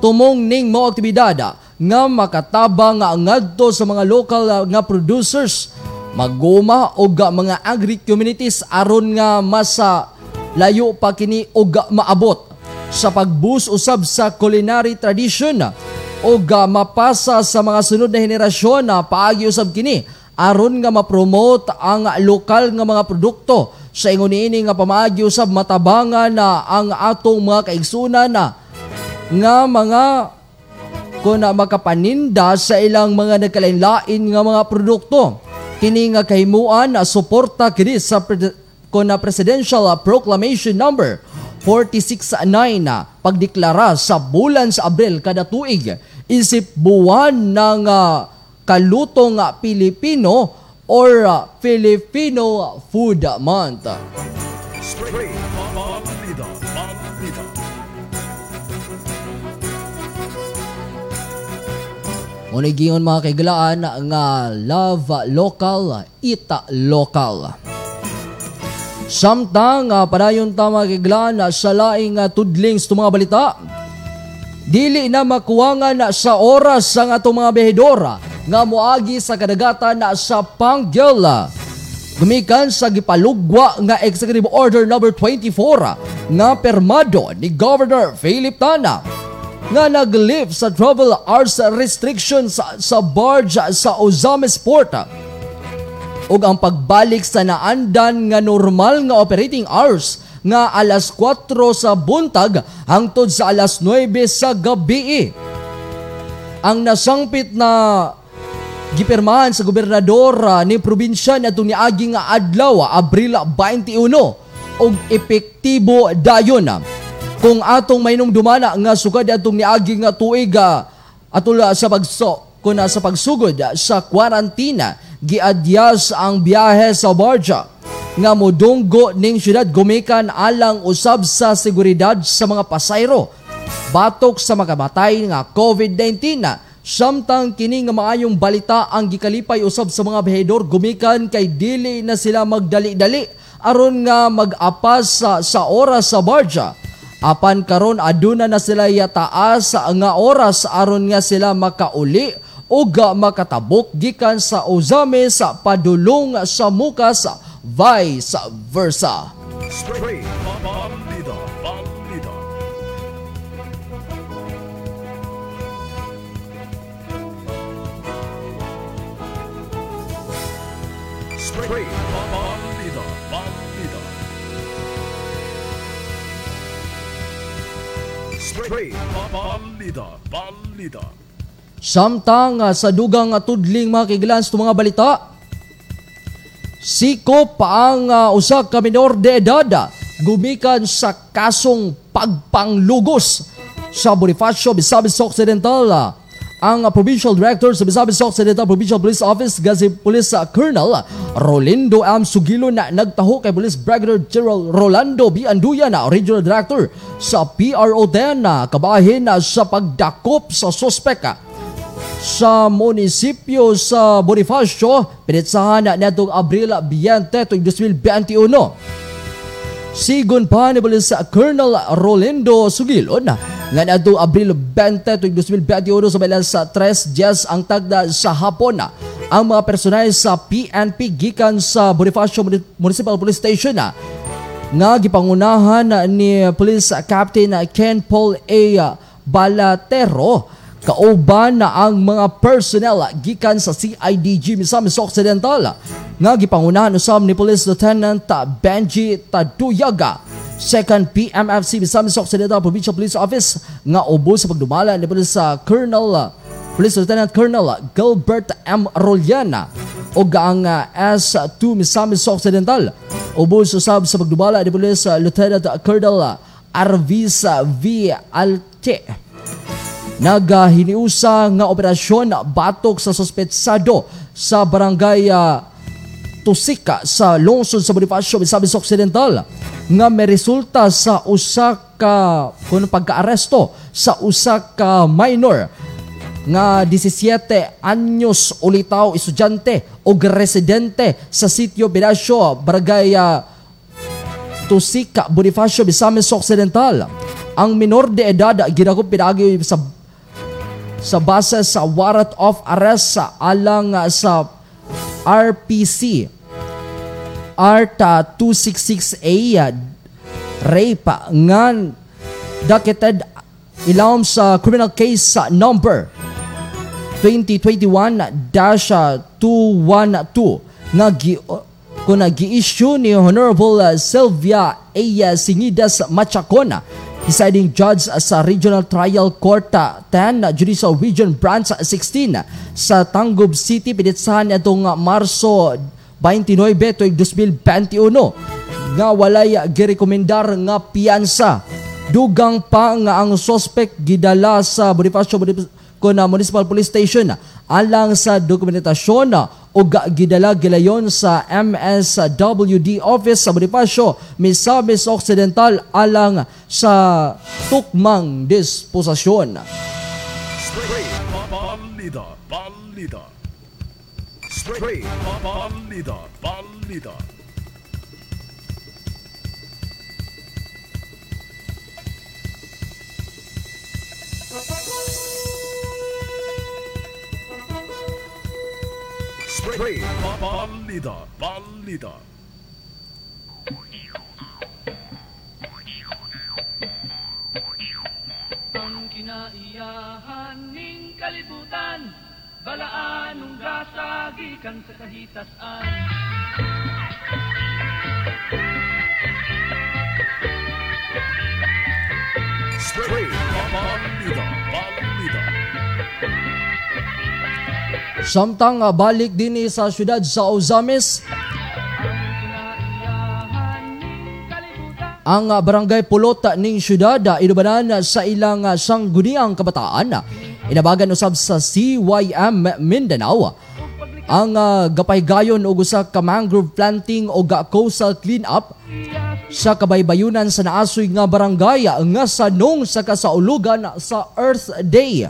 Tumong ning mo aktibidad nga makatabang nga ngadto sa mga local nga producers maguma ah, mga agri communities aron nga mas ah, layo pa kini og maabot sa pagbus usab sa culinary tradition o ga mapasa sa mga sunod na henerasyon na paagi usab kini aron nga ma-promote ang lokal nga mga produkto sa ingon nga pamaagi usab matabangan na ang atong mga kaigsunan na nga mga na makapaninda sa ilang mga nagkalain-lain nga mga produkto. Kini nga kahimuan na suporta kini sa pre- na Presidential Proclamation Number 469 na pagdeklara sa bulan sa Abril kada tuig isip buwan ng ah, kalutong ah, Pilipino or ah, Filipino Food Month. Balita. Muna giyon mga kaigalaan nga love local, ita local. Samtang uh, padayon ta mga kaigalaan sa laing uh, tudlings to mga balita, dili na makuwangan na sa oras ang atong mga behedora nga moagi sa kadagatan na sa Pangyal. Gumikan sa gipalugwa nga Executive Order number 24 nga permado ni Governor Philip Tana nga naglift sa travel hours restrictions sa, sa barge sa Ozames Port ug ang pagbalik sa naandan nga normal nga operating hours nga alas 4 sa buntag hangtod sa alas 9 sa gabi. Ang nasangpit na gipirmahan sa gobernador ah, ni probinsya na itong niaging nga adlaw, ah, Abril 21, og epektibo dayon. Kung atong mainom dumana nga sukad atong niaging nga tuig ah, atula sa pagso kuna sa pagsugod sa kwarantina giadyas ang biyahe sa barja nga modunggo ning syudad gumikan alang usab sa seguridad sa mga pasayro. Batok sa makamatay nga COVID-19 na samtang kini nga maayong balita ang gikalipay usab sa mga behedor gumikan kay dili na sila magdali-dali aron nga mag-apas sa, sa oras sa barja apan karon aduna na sila yataas nga oras aron nga sila makauli o ga makatabok gikan sa uzame sa padulong sa mukas vice versa. Straight. Straight. Straight Bandida, Bandida. Samtang ah, sa dugang ah, tudling mga kiglans to mga balita, Sikop ang uh, usa ka minor de edad ah, gumikan sa kasong pagpanglugos sa Bonifacio, Visayas Occidental. ah. ang uh, Provincial Director sa Visayas Occidental Provincial Police Office Gazi Police uh, Colonel Rolindo M. Sugilo na nagtaho kay Police Brigadier General Rolando B. Anduya na Regional Director sa PRO-10 na kabahin sa pagdakop sa suspek ah, sa munisipyo sa Bonifacio, pinitsahan na netong Abril 20, 2021. Sigon pa ni Police Colonel Rolando Sugilon nga nadto Abril 20, 2021 sa balas sa 3 Dias ang tagda sa hapon ang mga personel sa PNP gikan sa Bonifacio Municipal Police Station nga gipangunahan ni Police Captain Ken Paul A. Balatero kauban na ang mga personnel gikan sa CIDG Misamis Occidental nga gipangunahan usab ni Police Lieutenant Benji Taduyaga Second PMFC Misamis Occidental Provincial Police Office nga ubos sa pagdumala ni Police Colonel Police Lieutenant Colonel Gilbert M. Roliana o ang uh, S2 Misamis Occidental ubos usab sa pagdumala ni Police Lieutenant Colonel Arvisa V. Alte nagahiniusa nga operasyon batok sa suspetsado sa barangay ah, Tusika sa lungsod sa Bonifacio, Misamis Occidental nga may resulta sa usa ka kun pagkaaresto sa usa ka minor nga 17 anyos ulitaw estudyante o residente sa sitio Binacio, barangay ah, Tusika, Bonifacio, Misamis Occidental. Ang minor de edad ginagop pinagi sa sa base sa warrant of arrest sa alang ah, sa RPC ARTA 266A ah, rape ah, nga documented ilawom sa criminal case sa number 2021-212 nga gi kung nag-issue ni Honorable uh, Sylvia A. Singidas Machacona, deciding judge sa Regional Trial Court uh, 10 Judicial Region Branch 16 sa Tangub City pinitsahan itong Marso 29, 2021 nga walay girekomendar nga piyansa. Dugang pa nga ang suspect gidala sa Bonifacio Municipal Police Station alang sa dokumentasyon o gidala gilayon sa MSWD office sa Bonifacio, Misamis Occidental alang sa tukmang disposasyon. Bandida. Straight. Straight Bandida, Bandida. Ang kinaiyahan ning kalibutan Balaan ng grasa gikan sa kahitasan Samtang ah, balik din ni sa syudad sa Ozamis, ang ah, barangay Pulot ning syudad ah, inubanan sa ilang ah, sangguniang kabataan. Inabagan usab sa CYM Mindanao ang uh, gapaygayon og usa ka mangrove planting o ga coastal cleanup sa kabaybayunan sa naasoy nga barangay nga sanong sa kasaulugan sa Earth Day.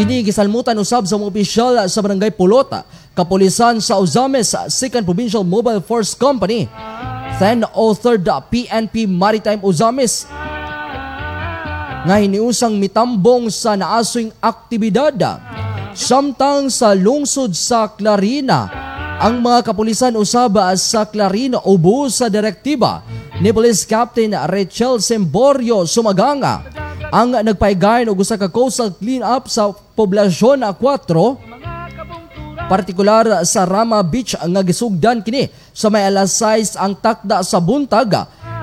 Kini gisalmutan usab sa mga opisyal sa barangay Pulota, kapulisan sa Ozames, 2nd Provincial Mobile Force Company, 10 o 3rd PNP Maritime Ozames, nga hiniusang mitambong sa naasoy aktibidad Samtang sa lungsod sa Clarina, ang mga kapulisan usaba sa Clarina ubo sa direktiba ni Police Captain Rachel Semborio Sumaganga ang nagpahigayon og usa ka coastal cleanup sa poblasyon 4 partikular sa Rama Beach nga gisugdan kini. Sa may alas 6 ang takda sa buntag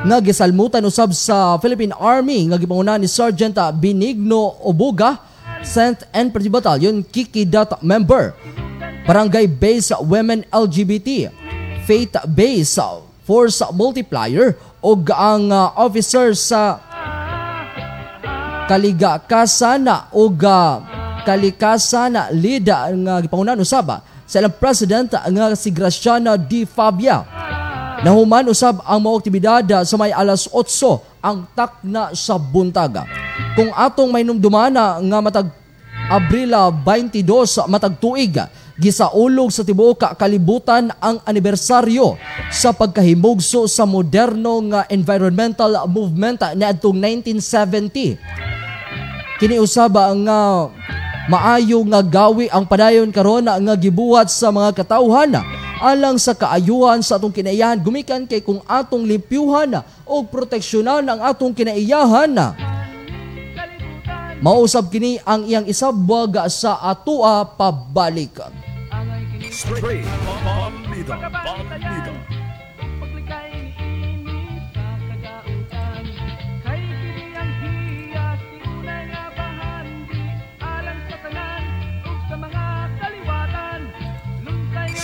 nga gisalmutan usab sa Philippine Army nga gipangunahan ni Sergeant Benigno Obuga 10th Infantry Battalion Kikidat member, Barangay Base Women LGBT, Faith Base Force Multiplier o ang uh, officer sa Kaligakasana o uh, Kalikasana lead nga gipangunan usab sa ilang president nga si Graciana D. Fabia. Nahuman usab ang mga aktibidad sa may alas 8 ang takna sa buntaga. Kung atong may numdumana nga matag Abrila 22 matag tuig gisaulog sa tibuok kalibutan ang anibersaryo sa pagkahimugso sa moderno nga environmental movement niadtong 1970. Kini usaba nga maayo nga gawi ang padayon karon nga gibuhat sa mga katawhan alang sa kaayuhan sa atong kinaiyahan. Gumikan kay kung atong limpyuhan o proteksyonan ang atong kinaiyahan Mausab kini ang iyang isabwag sa atua pabalik. Straight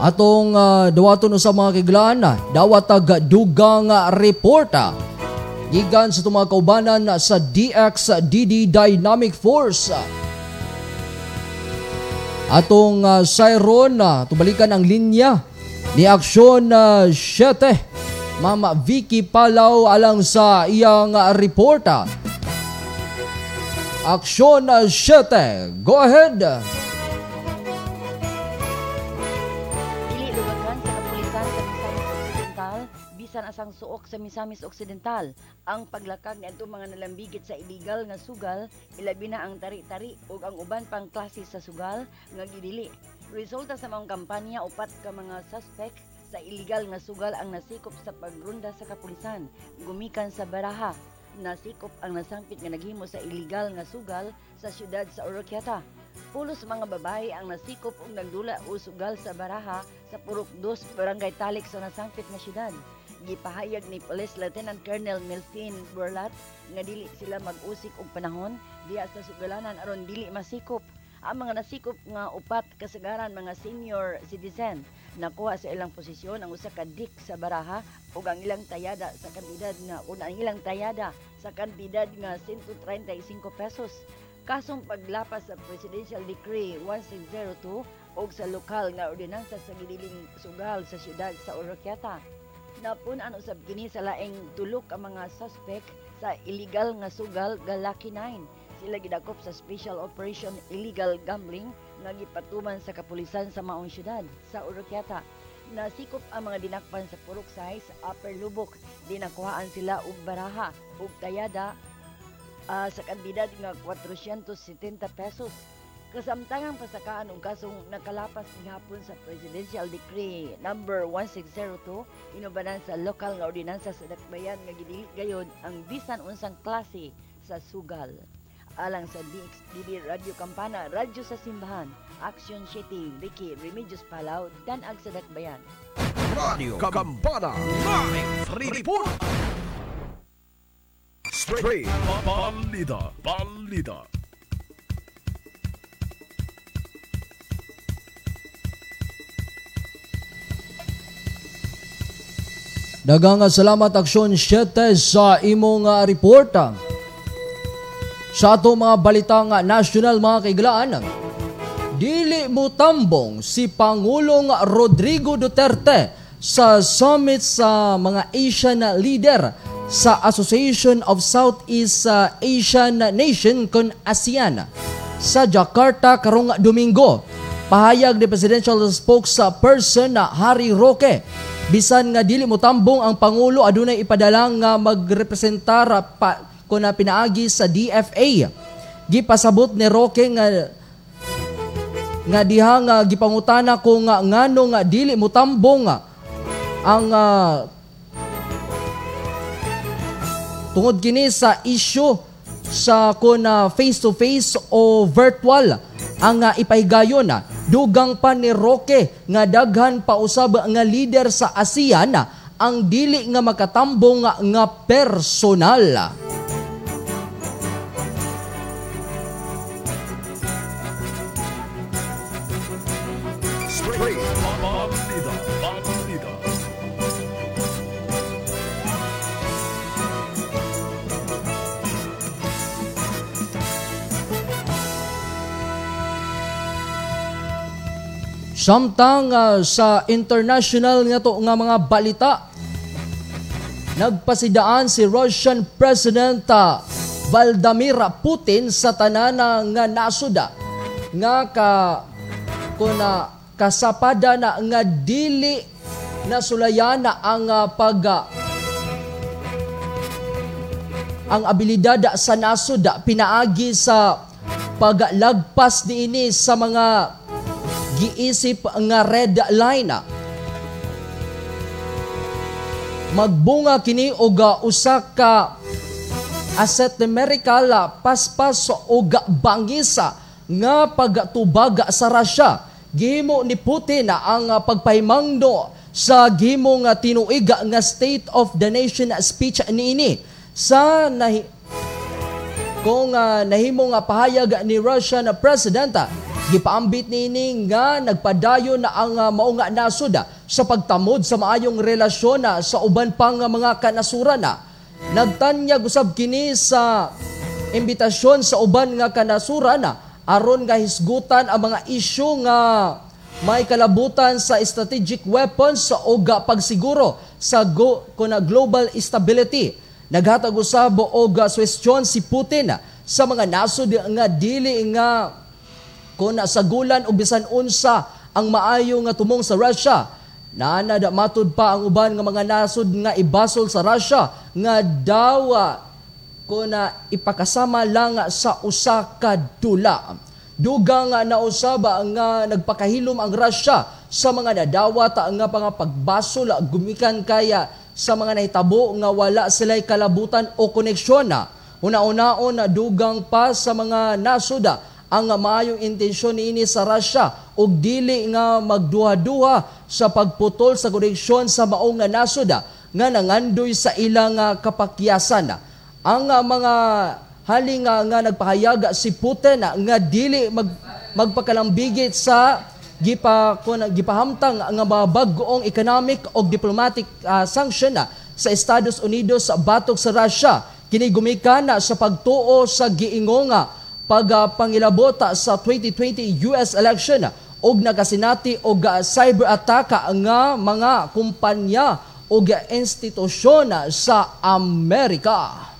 Atong uh, dawaton sa mga kiglaan, dawat tag dugang report gigan sa mga kaubanan sa DXDD Dynamic Force. Atong uh, Siron, uh, tubalikan ang linya ni Aksyon uh, 7. Mama Vicky Palaw alang sa iyang uh, reporta. Aksyon uh, 7. Go ahead. Bisan asang suok sa Misamis Occidental ang paglakag niadto mga nalambigit sa illegal nga sugal ilabi na ang tari-tari ug ang uban pang klase sa sugal nga gidili. Resulta sa mga kampanya upat ka mga suspect sa illegal nga sugal ang nasikop sa pagrunda sa kapulisan gumikan sa Baraha. Nasikop ang nasangpit nga naghimo sa illegal nga sugal sa siyudad sa Oroquieta. Pulos mga babae ang nasikop ug nagdula o sugal sa Baraha sa Purok 2 Barangay Talik sa nasangpit nga siyudad. Gipahayag ni Police Lieutenant Colonel Melfin Burlat nga dili sila mag-usik og panahon diya sa sugalanan aron dili masikop. Ang mga nasikop nga upat kasagaran mga senior citizen nakuha sa ilang posisyon ang usa ka dik sa Baraha ug ang ilang tayada sa kantidad nga una ang ilang tayada sa kantidad nga 135 pesos kasong paglapas sa Presidential Decree 1602 o sa lokal nga ordinansa sa gidiling sugal sa siyudad sa Oroquieta. Napunan usab kini sa laing tulok ang mga suspect sa illegal nga sugal Galaki 9. Sila gidakop sa Special Operation Illegal Gambling nga gipatuman sa kapulisan sa maong siyudad sa Oroquieta. Nasikop ang mga dinakpan sa Purok Size, Upper Lubok. Dinakuhaan sila og baraha ug tayada ah, sa kantidad nga 470 pesos. Kasamtangang pasakaan og kasong nakalapas ni hapon sa Presidential Decree number 1602 inubanan sa lokal nga ordinansa sa dakbayan nga gidili gayon ang bisan unsang klase sa sugal. Alang sa DXDD Radio Kampana, Radyo sa Simbahan, Action City, Vicky, Remedios Palaw, Danag sa Dakbayan. Radio Kampana Live Report Straight Balita Balita Dagang salamat aksyon 7 sa imong uh, report. Sa ato mga balita nga national mga kaigalaan, dili mo tambong si Pangulong Rodrigo Duterte sa summit sa mga Asian leader sa Association of Southeast uh, Asian Nation kon ASEAN sa Jakarta karong Domingo. Pahayag ni Presidential Spokesperson na Harry Roque bisan nga dili mo tambong ang pangulo adunay ipadala nga magrepresentar pa na pinaagi sa DFA. Gipasabot ni Roque nga nga diha nga gipangutana ko nga ngano nga dili mo tambong ang uh, tungod kini sa issue sa kun uh, face to face o virtual ang uh, ipahigayon na dugang pa ni Roque nga daghan pa usab nga leader sa ASEAN ang dili nga makatambong nga personal. Samtang uh, sa international nga to nga mga balita, nagpasidaan si Russian President uh, Vladimir Putin sa tanana nga nasuda nga ka kuna kasapada na nga dili na sulayana ang uh, pag uh, ang abilidad sa nasuda pinaagi sa paglagpas niini sa mga giisip nga red line. Magbunga kini og usa ka asset numerical paspas og bangisa nga pagtubag sa Russia. Gihimo ni Putin ang pagpahimangdo sa gihimo nga tinuig nga State of the Nation speech niini sa nahi kung uh, nahimo nga pahayag ni Russian President gipaambit nini nga nagpadayon na ang uh, mao nga nasud sa pagtamod sa maayong relasyon na sa uban pang mga kanasuran na nagtanyag usab kini sa imbitasyon sa uban nga kanasuran na aron nga hisgutan ang mga isyu nga may kalabutan sa strategic weapons o ga pagsiguro sa go, kuna global stability. Naghatag usab og suwestyon si Putin sa mga nasod nga dili nga kung nasagulan o bisan unsa ang maayo nga tumong sa Russia. Naana da matud pa ang uban nga mga nasod nga ibasol sa Russia nga dawa ko na ipakasama lang sa usa ka dula. Dugang nga nausaba nga nagpakahilom ang Russia sa mga nadawat nga pang pagbasol gumikan kaya sa mga nahitabo nga wala sila'y kalabutan o koneksyon na. Una-unaon na dugang pa sa mga nasuda ang maayong intensyon niini sa Russia ug dili nga magduha-duha sa pagputol sa koneksyon sa maong nga nasuda nga nangandoy sa ilang kapakyasan. Ang mga hali nga, nga nagpahayag si Putin nga dili mag, magpakalambigit sa gipa kun gipahamtang nga mga bag-oong economic o diplomatic uh, sanction na sa Estados Unidos batok sa Russia kini gumikan sa pagtuo sa giingo nga pagpangilabota sa 2020 US election og nagasinati og cyber attack nga mga kumpanya og institusyon sa Amerika.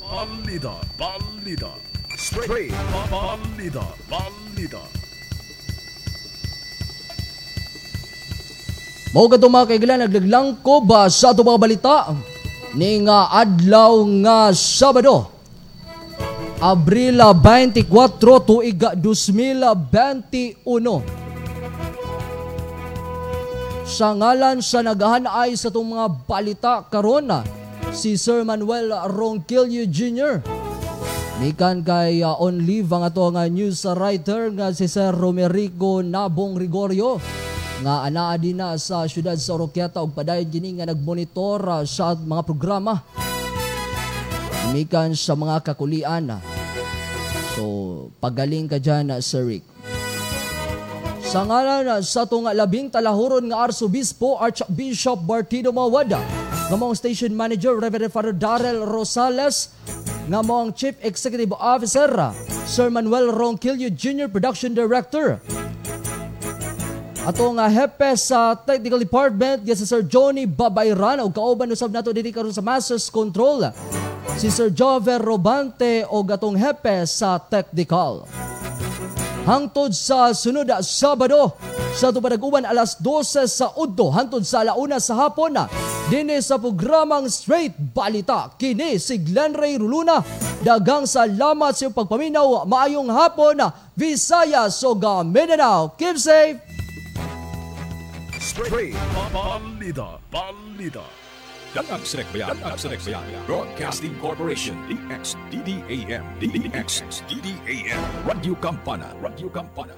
Balita, balita. Straight balita, balita. Mao ka mga kaigalan naglaglang ko ba sa ato mga balita ni nga adlaw nga Sabado Abril 24 tuig 2021. Sa ngalan sa naghahanay sa itong mga balita karon na si Sir Manuel Ronquillo Jr. Mikan kay uh, on leave ang ato nga news writer nga si Sir Romerico Nabong Rigorio nga anaa din na sa syudad sa Oroquieta ug padayon gini nga nagmonitor uh, sa mga programa mikan sa mga kakulian. So, pagaling ka dyan, uh, Sir Rick. Sa ngalan uh, sa itong labing talahuron nga Arsobispo Archbishop Bartino Mawada, nga mong station manager Reverend Father Darrell Rosales, nga mong Chief Executive Officer uh, Sir Manuel Ronquillo Jr. Production Director, Ato nga hepe sa technical department nga si Sir Johnny Babayran o kauban usab nato diri karon sa Masters Control si Sir Jover Robante o gatong hepe sa technical. Hangtod sa sunod na Sabado sa tupadaguban alas 12 sa Udto hangtod sa alauna sa hapon na dinhi sa programang Straight Balita. Kini si Glenn Ray Ruluna dagang salamat sa pagpaminaw. Maayong hapon Visayas ug Mindanao. Keep safe! Straight Balita Balita Dagang Sinekbayan at Sinekbayan Broadcasting Corporation DXDDAM DXDDAM Radio Campana Radio Campana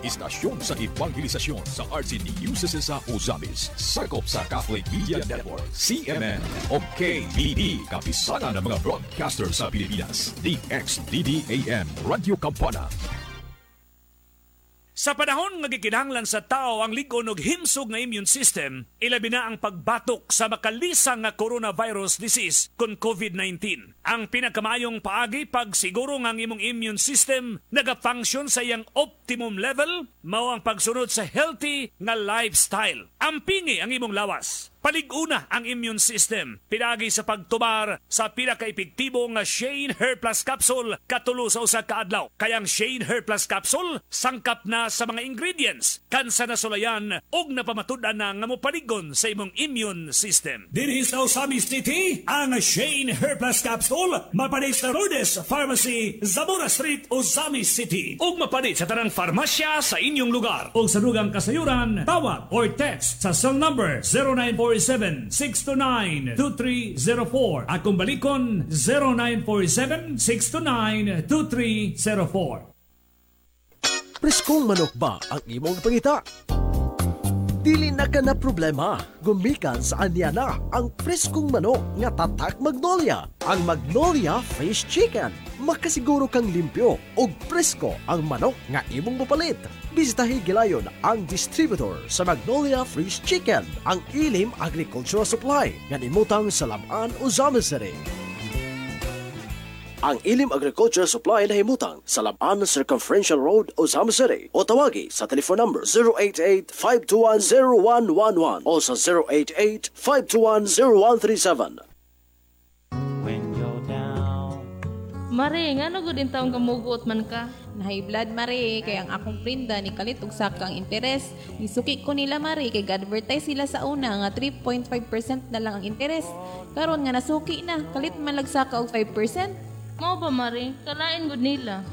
Istasyon sa Evangelisasyon sa RCD Uses sa Ozamis Sakop sa Catholic Media Network CMN o KBD Kapisana ng mga broadcaster sa Pilipinas. DXDDAM Radio Campana Sa panahon nga gikinahanglan sa tao ang ligon og himsog nga immune system, ilabi na ang pagbatok sa makalisang nga coronavirus disease kon COVID-19. Ang pinakamayong paagi pag siguro ang imong immune system nagafunction sa iyang optimum level mao ang pagsunod sa healthy nga lifestyle. Ampingi ang imong lawas. Paliguna ang immune system. Pinagi sa pagtumar sa pinaka-epektibo nga Shane Hair Plus Capsule katulo sa usa ka adlaw. Kayang Shane Hair Plus Capsule sangkap na sa mga ingredients kansa na sulayan og napamatudan na nga mopaligon sa imong immune system. Dinhi sa Osamis City, ang Shane Hair Plus Capsule mapanit sa Lourdes Pharmacy, Zamora Street, Osamis City. Ug mapanit sa tanang farmasya sa inyong lugar. O sa dugang kasayuran, tawag or text sa cell number 0947-629-2304 at kung balikon 0947-629-2304. Preskong manok ba ang imong pangita? Dili na ka na problema. Gumikan sa anya na ang preskong manok nga tatak Magnolia. Ang Magnolia Fresh Chicken. Makasiguro kang limpyo ug presko ang manok nga imong mapalit. Bisitahi gilayon ang distributor sa Magnolia Fresh Chicken, ang Ilim Agricultural Supply nga nimutang sa Laman, Uzamis City. Ang Ilim Agriculture Supply na himutang sa Laban Circumferential Road, Osama City o tawagi sa telephone number 088-521-0111 o sa 088-521-0137. Mare, nga no gud taong kamugot man ka? Na high blood Mare, kay ang akong prinda ni kalit og sakang interes. Gisuki ko nila Mare, kay advertise sila sa una nga 3.5% na lang ang interes. Karon nga nasuki na, kalit man lagsaka og 5%. Mao ba Mare? Kalain gud nila.